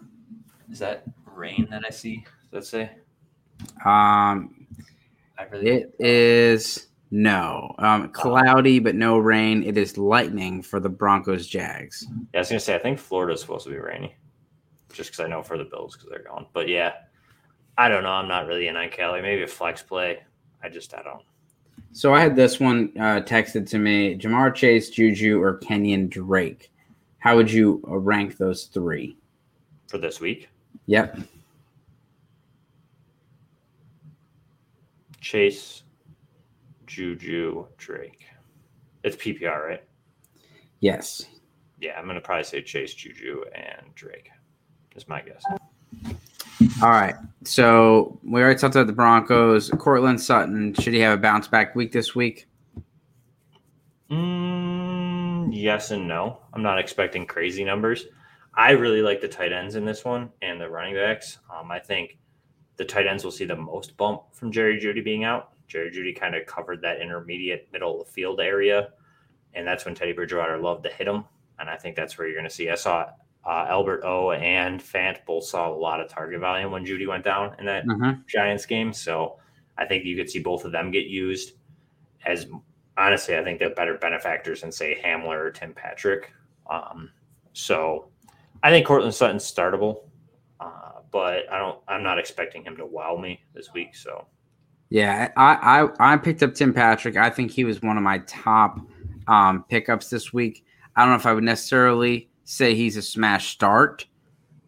is that rain that I see? Does that say? Um, I really It is no um, cloudy, but no rain. It is lightning for the Broncos Jags. Yeah, I was gonna say I think Florida's supposed to be rainy, just because I know for the Bills because they're going. But yeah, I don't know. I'm not really in on Cali. Maybe a flex play. I just I don't. So I had this one uh, texted to me: Ja'Marr Chase, Juju, or Kenyan Drake. How would you uh, rank those three? for this week. Yep. Chase, Juju, Drake. It's PPR, right? Yes. Yeah, I'm gonna probably say Chase, Juju, and Drake. Is my guess. All right. So we already talked about the Broncos. Courtland Sutton, should he have a bounce back week this week? Mm, yes and no. I'm not expecting crazy numbers. I really like the tight ends in this one and the running backs. Um, I think the tight ends will see the most bump from Jerry Jeudy being out. Jerry Jeudy kind of covered that intermediate middle of the field area, and that's when Teddy Bridgewater loved to hit him. And I think that's where you're going to see. I saw uh, Albert O and Fant both saw a lot of target volume when Jeudy went down in that Mhm. Giants game. So I think you could see both of them get used as honestly, I think they're better benefactors than say Hamler or Tim Patrick. Um, so I think Courtland Sutton's startable, uh, but I don't. I'm not expecting him to wow me this week. So Yeah, I, I I picked up Tim Patrick. I think he was one of my top um, pickups this week. I don't know if I would necessarily say he's a smash start,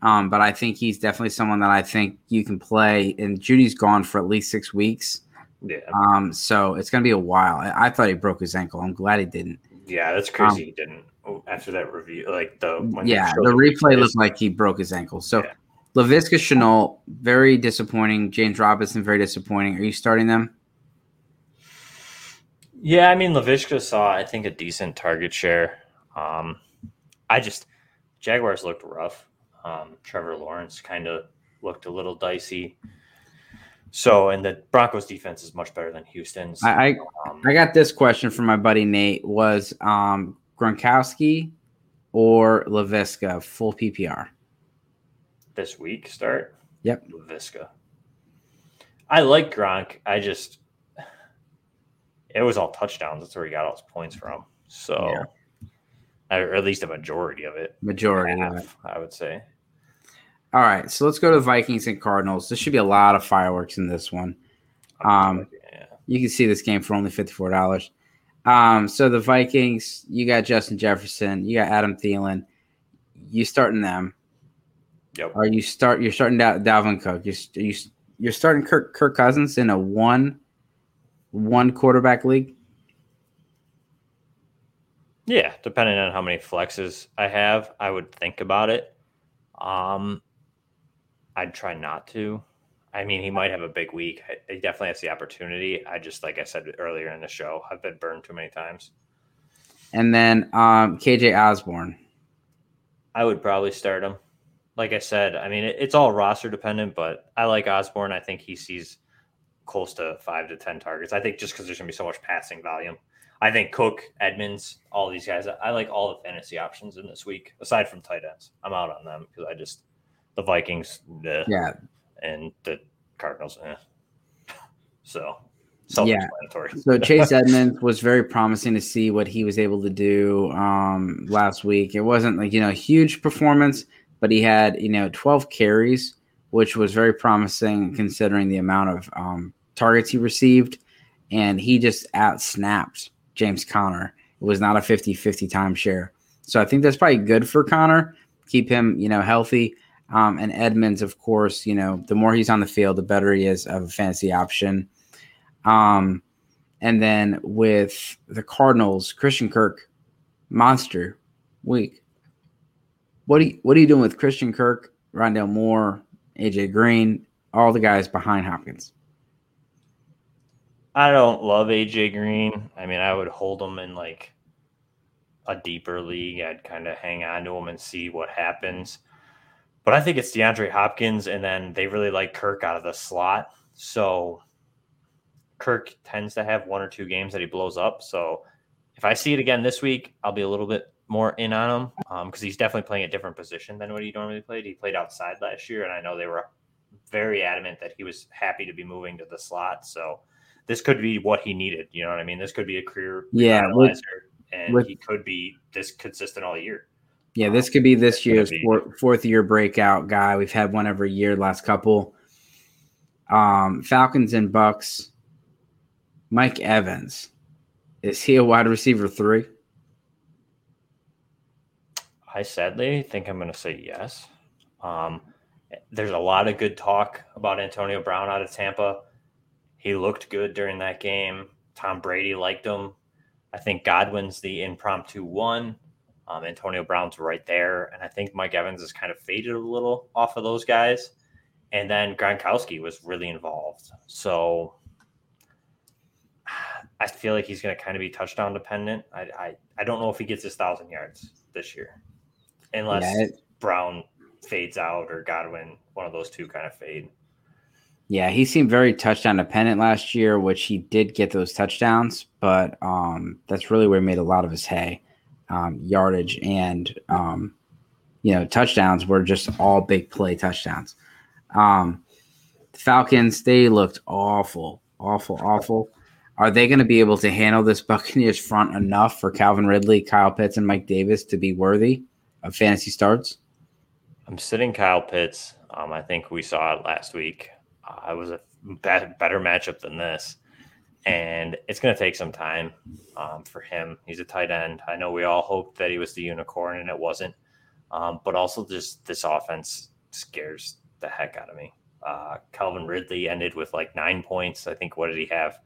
um, but I think he's definitely someone that I think you can play. And Jeudy's gone for at least six weeks, yeah, um, so it's going to be a while. I, I thought he broke his ankle. I'm glad he didn't. yeah, that's crazy. he didn't after that review, like the when yeah, the replay looked like he broke his ankle. So Yeah. Laviska Shenault, very disappointing. James Robinson, very disappointing. Are you starting them? Yeah, I mean, Laviska saw, I think, a decent target share. Um, I just, Jaguars looked rough. Um, Trevor Lawrence kind of looked a little dicey. So, and the Broncos defense is much better than Houston's. I, I um, I got this question from my buddy Nate. Was um, Gronkowski or Laviska full PPR? this week start. Yep. Laviska. I like Gronk. I just, it was all touchdowns. That's where he got all his points from. So, or at least a majority of it. Majority of it. Half, I would say. All right, so let's go to Vikings and Cardinals. There should be a lot of fireworks in this one. Um, yeah. You can see this game for only fifty four dollars. Um, so the Vikings, you got Justin Jefferson, you got Adam Thielen. You starting them? Yep. Are you start? You're starting Dal- Dalvin Cook. You you you're starting Kirk Kirk Cousins in a one one quarterback league. Yeah, depending on how many flexes I have, I would think about it. Um, I'd try not to. I mean, he might have a big week. He definitely has the opportunity. I just, like I said earlier in the show, I've been burned too many times. And then um, KJ Osborne. I would probably start him. Like I said, I mean, it, it's all roster dependent, but I like Osborne. I think he sees close to five to 10 targets. I think just because there's going to be so much passing volume. I think Cook, Edmonds, all these guys, I like all the fantasy options in this week, aside from tight ends. I'm out on them because I just, the Vikings, the, Yeah, and the Cardinals, eh. So, Yeah. So Chase Edmonds was very promising to see what he was able to do um, last week. It wasn't like you know a huge performance, but he had you know 12 carries, which was very promising considering the amount of um, targets he received, and he just out snapped James Conner. It was not a 50-50 timeshare, so I think that's probably good for Conner. Keep him you know healthy. Um, and Edmonds, of course, you know the more he's on the field, the better he is of a fantasy option. Um, and then with the Cardinals, Christian Kirk, monster week. What are you, what are you doing with Christian Kirk, Rondale Moore, AJ Green, all the guys behind Hopkins? I don't love AJ Green. I mean, I would hold him in like a deeper league. I'd kind of hang on to him and see what happens. But I think it's DeAndre Hopkins, and then they really like Kirk out of the slot. So Kirk tends to have one or two games that he blows up. So if I see it again this week, I'll be a little bit more in on him um, because he's definitely playing a different position than what he normally played. He played outside last year, and I know they were very adamant that he was happy to be moving to the slot. So this could be what he needed. You know what I mean? This could be a career Yeah, with- and with- he could be this consistent all year. Yeah, this could be this year's be- four, fourth year breakout guy. We've had one every year, last couple. Um, Falcons and Bucks. Mike Evans, is he a wide receiver three? I sadly think I'm going to say yes. Um, there's a lot of good talk about Antonio Brown out of Tampa. He looked good during that game. Tom Brady liked him. I think Godwin's the impromptu one. Um, Antonio Brown's right there. And I think Mike Evans has kind of faded a little off of those guys. And then Gronkowski was really involved. So I feel like he's going to kind of be touchdown dependent. I, I, I don't know if he gets his thousand yards this year, unless Yeah, it- Brown fades out or Godwin, one of those two kind of fade. Yeah, he seemed very touchdown dependent last year, which he did get those touchdowns, but um, that's really where he made a lot of his hay. Um, yardage and um, you know touchdowns were just all big play touchdowns. Um, the Falcons they looked awful, awful, awful. Are they going to be able to handle this Buccaneers front enough for Calvin Ridley, Kyle Pitts, and Mike Davis to be worthy of fantasy starts? I'm sitting Kyle Pitts. Um, I think we saw it last week. Uh, it was a be- better matchup than this, and it's going to take some time um, for him. He's a tight end. I know we all hoped that he was the unicorn, and it wasn't. Um, but also, just this offense scares the heck out of me. Uh, Calvin Ridley ended with like nine points. I think. What did he have?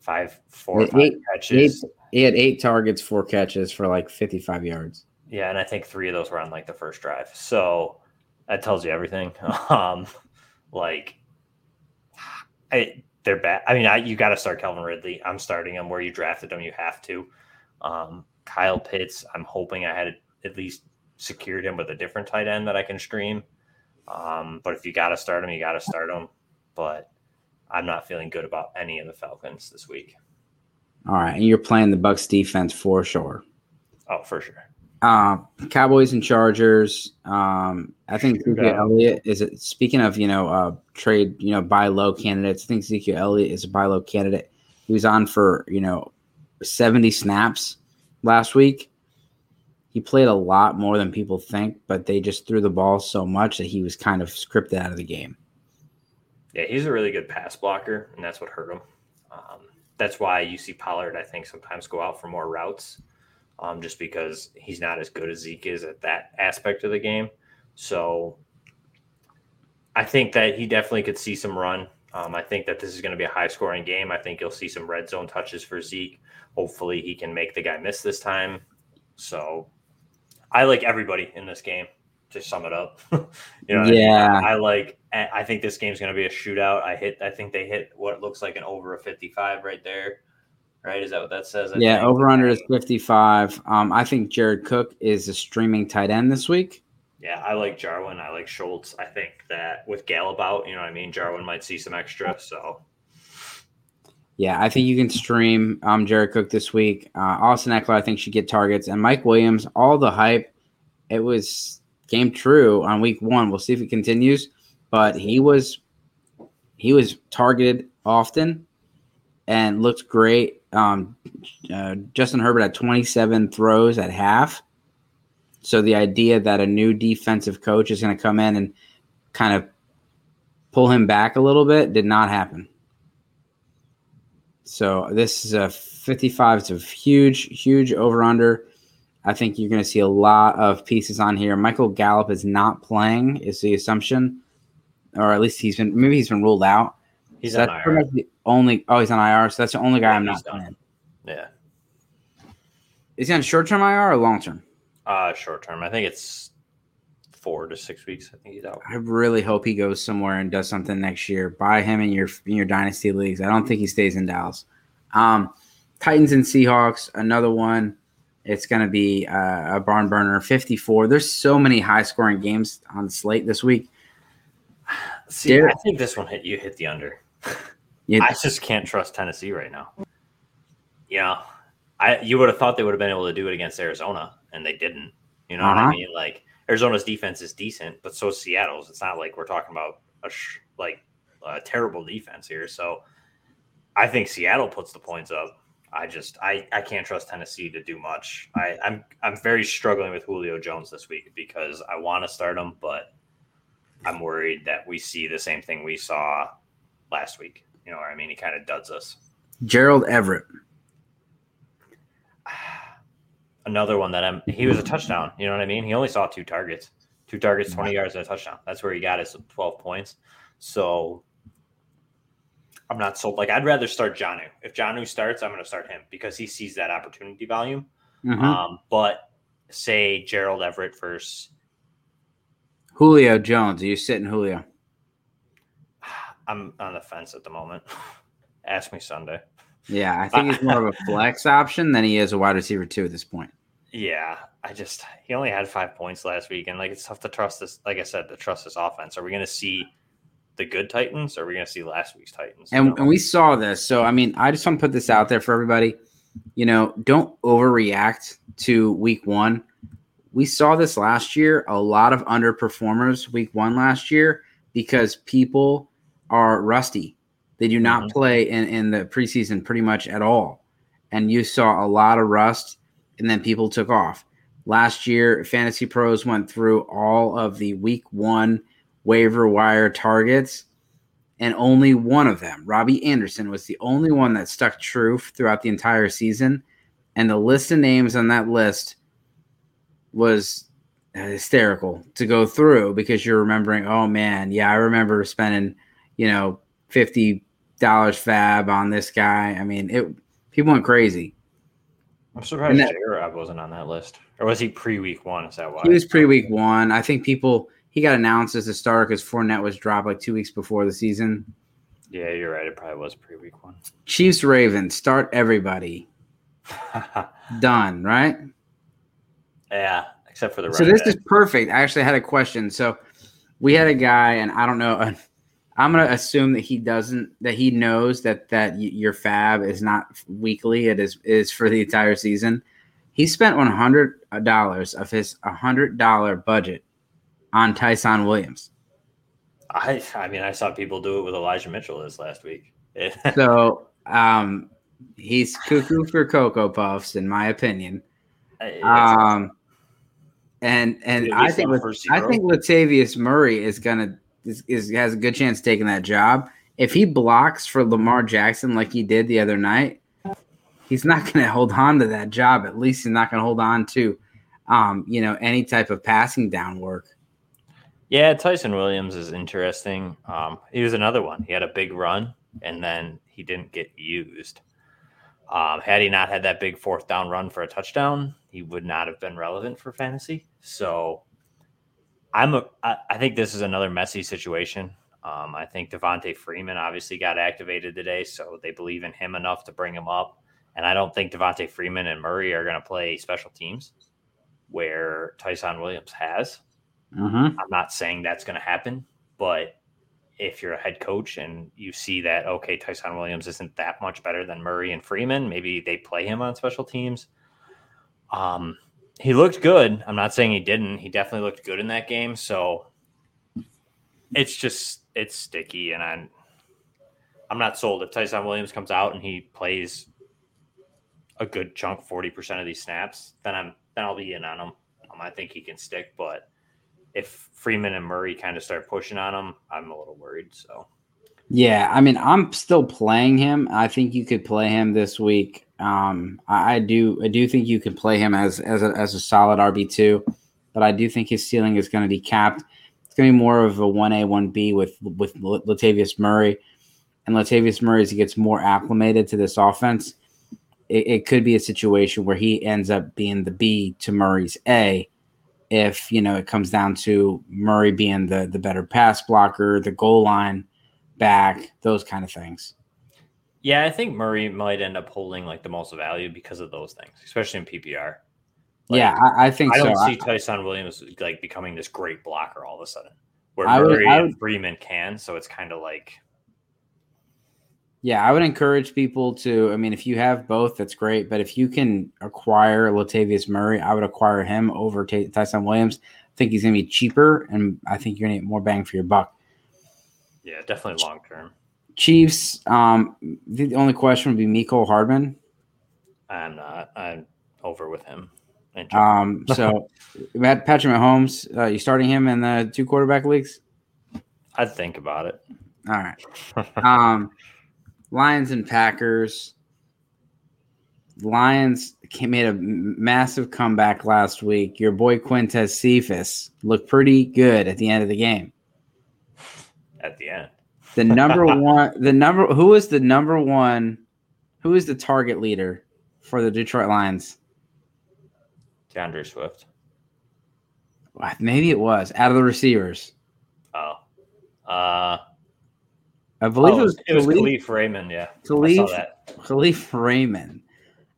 Five, four, Eight- five eight- catches. He had eight targets, four catches for like fifty-five yards. Yeah, and I think three of those were on like the first drive. So that tells you everything. Um, like, I, they're bad. I mean, I, you got to start Calvin Ridley. I'm starting him where you drafted him. You have to. Um, Kyle Pitts. I'm hoping I had at least secured him with a different tight end that I can stream. Um, but if you got to start him, you got to start him. But I'm not feeling good about any of the Falcons this week. All right, and you're playing the Bucks defense for sure. Oh, for sure. Uh, Cowboys and Chargers. Um, I think Shootout. Ezekiel Elliott is. A, speaking of you know uh, trade you know buy low candidates. I think Ezekiel Elliott is a buy low candidate. He was on for you know seventy snaps last week. He played a lot more than people think, but they just threw the ball so much that he was kind of scripted out of the game. Yeah, he's a really good pass blocker, and that's what hurt him. Um, that's why you see Pollard, I think, sometimes go out for more routes, um, just because he's not as good as Zeke is at that aspect of the game. So I think that he definitely could see some run. Um, I think that this is going to be a high scoring game. I think you'll see some red zone touches for Zeke. Hopefully, he can make the guy miss this time. So I like everybody in this game. To sum it up, you know, what I? Yeah. I like. I I think this game's going to be a shootout. I hit. I think they hit what looks like an over a fifty-five right there. Right? Is that what that says? I Yeah, think? over under is fifty five. Um, I think Jared Cook is a streaming tight end this week. Yeah, I like Jarwin. I like Schultz. I think that with Gallup out, you know what I mean. Jarwin might see some extra. So Yeah, I think you can stream um, Jared Cook this week. Uh, Austin Ekeler, I think, should get targets. And Mike Williams, all the hype, it was came true on week one. We'll see if it continues. But he was he was targeted often and looked great. Um, uh, Justin Herbert had 27 throws at half. So the idea that a new defensive coach is going to come in and kind of pull him back a little bit did not happen. So this is a 55. It's a huge, huge over under. I think you're going to see a lot of pieces on here. Michael Gallup is not playing, is the assumption, or at least he's been maybe he's been ruled out. He's on that's IR. the only. Oh, he's on IR. So that's the only guy Yeah, I'm not playing. Yeah, Is he on short term IR or long term? uh, short term. I think it's four to six weeks. I think he's out. I really hope he goes somewhere and does something next year. Buy him in your in your dynasty leagues. I don't think he stays in Dallas. Um, Titans and Seahawks, another one. It's going to be uh, a barn burner, fifty-four. There's so many high scoring games on the slate this week. See, Derek- I think this one hit you hit the under. It- I just can't trust Tennessee right now. Yeah, I you would have thought they would have been able to do it against Arizona, and they didn't. You know what Uh-huh. I mean? Like Arizona's defense is decent, but so is Seattle's. It's not like we're talking about a sh- like a terrible defense here. So I think Seattle puts the points up. I just I, I can't trust Tennessee to do much. I, I'm I'm very struggling with Julio Jones this week because I want to start him, but I'm worried that we see the same thing we saw last week. You know what I mean? He kind of duds us. Gerald Everett. Another one that I'm he was a touchdown. You know what I mean? He only saw two targets. Two targets, 20 yards, and a touchdown. That's where he got his 12 points. So I'm not sold. Like I'd rather start Janu. If Janu starts, I'm going to start him because he sees that opportunity volume. Mm-hmm. Um, but say Gerald Everett versus Julio Jones. Are you sitting Julio? I'm on the fence at the moment. Ask me Sunday. Yeah, I think he's more of a flex option than he is a wide receiver two at this point. Yeah, I just he only had five points last week, and like it's tough to trust this. Like I said, to trust this offense. Are we going to see the good Titans, or are we going to see last week's Titans? And, and we saw this. So, I mean, I just want to put this out there for everybody. You know, don't overreact to week one. We saw this last year, a lot of underperformers week one last year because people are rusty. They do not Mhm. play in, in the preseason pretty much at all. And you saw a lot of rust, and then people took off. Last year, Fantasy Pros went through all of the week one waiver wire targets, and only one of them, Robbie Anderson, was the only one that stuck true throughout the entire season. And the list of names on that list was hysterical to go through because you're remembering, oh man, yeah, I remember spending, you know, fifty dollars fab on this guy. I mean, it people went crazy. I'm surprised that- J Rob wasn't on that list, or was he pre week one? Is that why He was pre week one. I think people he got announced as a starter because Fournette was dropped like two weeks before the season. Yeah, you're right. It probably was pre week one. Chiefs Ravens start everybody done right. yeah, except for the So this is perfect. I actually had a question. So we had a guy, and I don't know. I'm gonna assume that he doesn't that he knows that that your fab is not weekly. It is is for the entire season. He spent one hundred dollars of his hundred dollar budget on Ty'Son Williams. I I mean I saw people do it with Elijah Mitchell this last week. So um, he's cuckoo for cocoa puffs, in my opinion. Um, and and I think I think Latavius Murray is gonna is, is has a good chance taking that job. If he blocks for Lamar Jackson like he did the other night, he's not going to hold on to that job. At least he's not going to hold on to, um, you know, any type of passing down work. Yeah, Ty'Son Williams is interesting. Um, he was another one. He had a big run and then he didn't get used. Um, had he not had that big fourth down run for a touchdown, he would not have been relevant for fantasy. So I'm a, I, I think this is another messy situation. Um, I think Devonta Freeman obviously got activated today, so they believe in him enough to bring him up. And I don't think Devonta Freeman and Murray are going to play special teams where Ty'Son Williams has. Mm-hmm. I'm not saying that's going to happen, but if you're a head coach and you see that okay, Ty'Son Williams isn't that much better than Murray and Freeman, maybe they play him on special teams. Um, he looked good. I'm not saying he didn't. He definitely looked good in that game. So it's just it's sticky, and I'm I'm not sold. If Ty'Son Williams comes out and he plays a good chunk, forty percent of these snaps, then I'm then I'll be in on him. Um, I think he can stick, but if Freeman and Murray kind of start pushing on him, I'm a little worried. So Yeah, I mean, I'm still playing him. I think you could play him this week. Um, I, I do, I do think you can play him as as a, as a solid RB two, but I do think his ceiling is going to be capped. It's going to be more of a one A one B with with Latavius Murray, and Latavius Murray as he gets more acclimated to this offense. It, it could be a situation where he ends up being the B to Murray's A, if you know it comes down to Murray being the the better pass blocker, the goal line back, those kind of things. Yeah, I think Murray might end up holding like the most value because of those things, especially in PPR. Like, yeah, I, I think I don't I- see Ty'Son Williams like becoming this great blocker all of a sudden, where I would- Murray and would- Freeman can. So it's kind of like yeah, I would encourage people to. I mean, if you have both, that's great. But if you can acquire Latavius Murray, I would acquire him over Ty- Ty'Son Williams. I think he's going to be cheaper, and I think you're going to get more bang for your buck. yeah, definitely long term. Chiefs. Um, the only question would be Mecole Hardman. I'm not. I'm over with him. Um, so Matt Patrick Mahomes, uh, you starting him in the two quarterback leagues? I'd think about it. All right. um, Lions and Packers. Lions made a massive comeback last week. Your boy Quintez Cephus looked pretty good at the end of the game. At the end, the number one, the number who is the number one, who is the target leader for the Detroit Lions? D'Andre Swift. Maybe it was out of the receivers. Oh, uh, I believe oh, it was. It was Kalif Raymond. Yeah, Kalif, Kalif Raymond.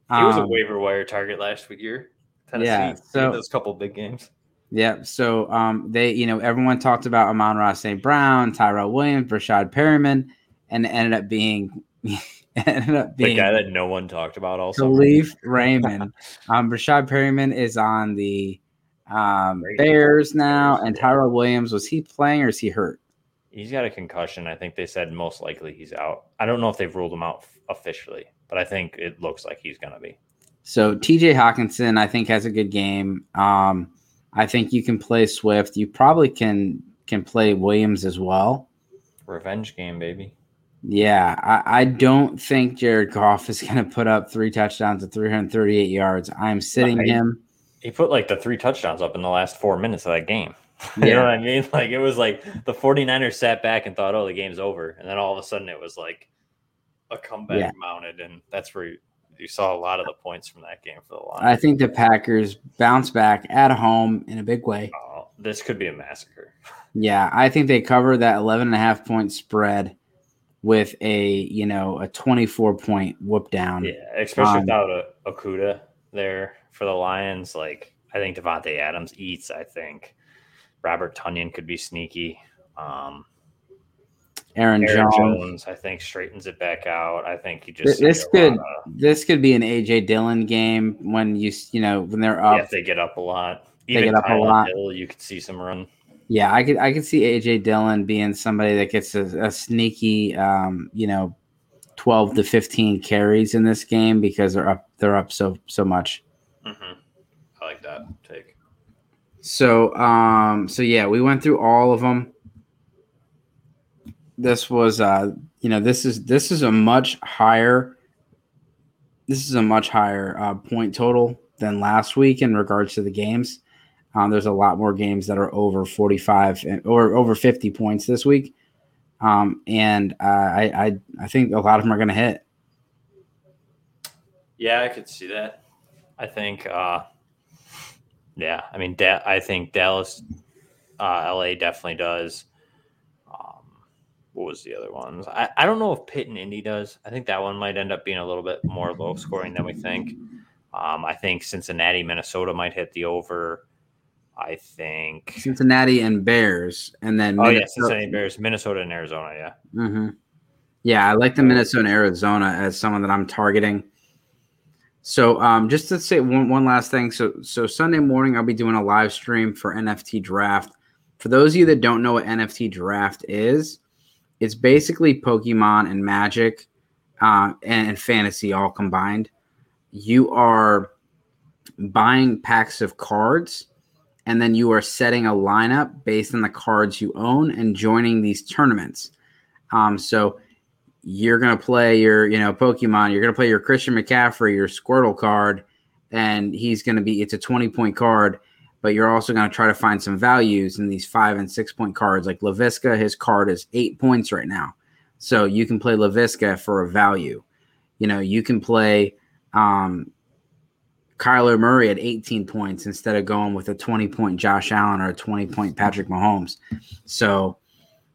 He was a um, waiver wire target last year. Tennessee, yeah, so those couple big games. Yeah, so um, they, you know, everyone talked about Amon-Ra St. Brown, Tyrell Williams, Breshad Perriman, and it ended up being ended up being the guy that no one talked about. Also, Kalif Raymond. um, Breshad Perriman is on the um, Bears now, and Tyrell Williams was he playing or is he hurt? He's got a concussion. I think they said most likely he's out. I don't know if they've ruled him out officially but I think it looks like he's going to be. So TJ Hockenson, I think, has a good game. Um, I think you can play Swift. You probably can can play Williams as well. Revenge game, baby. Yeah, I, I don't think Jared Goff is going to put up three touchdowns at 338 yards. I'm sitting he, him. He put like the three touchdowns up in the last four minutes of that game. you know what I mean? Like it was like the 49ers sat back and thought, oh, the game's over. And then all of a sudden it was like a comeback yeah. mounted, and that's where you, saw a lot of the points from that game for the Lions. I think the Packers bounce back at home in a big way. Oh, this could be a massacre. Yeah, I think they cover that 11 and a half point spread with a, you know, a 24 point whoop down. Yeah, especially um, without a Okudah there for the Lions. Like, I think Davante Adams eats. I think Robert Tonyan could be sneaky. Um, Aaron, Aaron Jones. Jones. I think straightens it back out. I think he just this could of, this could be an AJ Dillon game when you you know when they're up. Yeah, they get up a lot. Even they get up Kyle a lot. Hill, you could see some run. Yeah, I could I could see AJ Dillon being somebody that gets a, a sneaky um, you know 12 to 15 carries in this game because they're up they're up so so much. Mm-hmm. I like that take. So um so yeah, we went through all of them this was uh you know this is this is a much higher this is a much higher uh, point total than last week in regards to the games. Um, there's a lot more games that are over 45 and, or over 50 points this week, um, and uh, I, I I think a lot of them are going to hit. Yeah, I could see that. I think, uh, yeah, I mean, da- I think Dallas, uh, LA definitely does what was the other ones? I, I don't know if Pitt and Indy does. I think that one might end up being a little bit more low scoring than we think. Um, I think Cincinnati, Minnesota might hit the over. I think Cincinnati and Bears, and then oh Minnesota. yeah, Cincinnati Bears, Minnesota and Arizona. Yeah, mm-hmm. yeah, I like the Minnesota Arizona as someone that I'm targeting. So, um, just to say one, one last thing. So, so Sunday morning I'll be doing a live stream for NFT Draft. For those of you that don't know what NFT Draft is, it's basically Pokemon and Magic uh, and, and fantasy all combined. You are buying packs of cards and then you are setting a lineup based on the cards you own and joining these tournaments. Um, so you're gonna play your, you know, Pokemon. You're gonna play your Christian McCaffrey, your Squirtle card, and he's gonna be. It's a 20 point card, but you're also going to try to find some values in these five and six point cards. Like Laviska, his card is eight points right now. So you can play Laviska for a value. You know, you can play um, Kyler Murray at 18 points instead of going with a 20 point Josh Allen or a 20 point Patrick Mahomes. So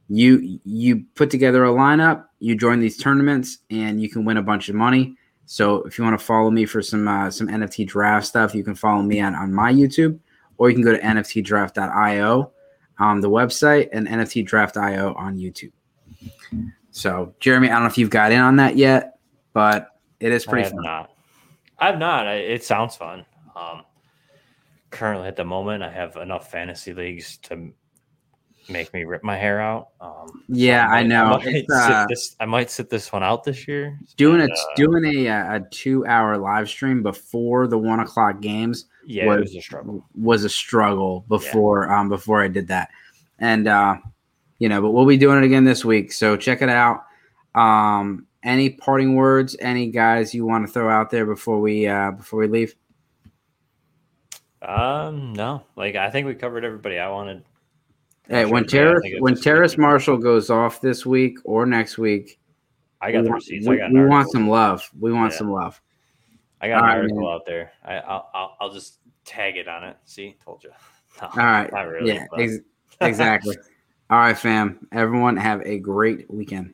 you you put together a lineup, you join these tournaments, and you can win a bunch of money. So if you want to follow me for some uh, some NFT draft stuff, you can follow me on, on my YouTube or you can go to nftdraft.io on the website and nftdraft.io on YouTube. So, Jeremy, I don't know if you've got in on that yet, but it is pretty I have fun. Not. I have not. It sounds fun. Um, currently, at the moment, I have enough fantasy leagues to make me rip my hair out. Um, Yeah, I might- know. might uh, this, I might sit this one out this year. doing a uh, doing a uh, a two hour live stream before the one o'clock games yeah, was- it was a struggle. was a struggle before um before I did that. And uh you know, but we'll be doing it again this week. So check it out. Um any parting words, any guys you want to throw out there before we uh before we leave? Um, no, like I think we covered everybody I wanted. Hey, Sure, when yeah, Terrace when Terrace Marshall goes off this week or next week, I got we the want, receipts. we, I got we want some love. We want Yeah. some love. I got an right, article man. out there. I, I'll, I'll I'll just tag it on it. See, told you. No, All right. really. yeah, ex- exactly. All right, fam. Everyone have a great weekend.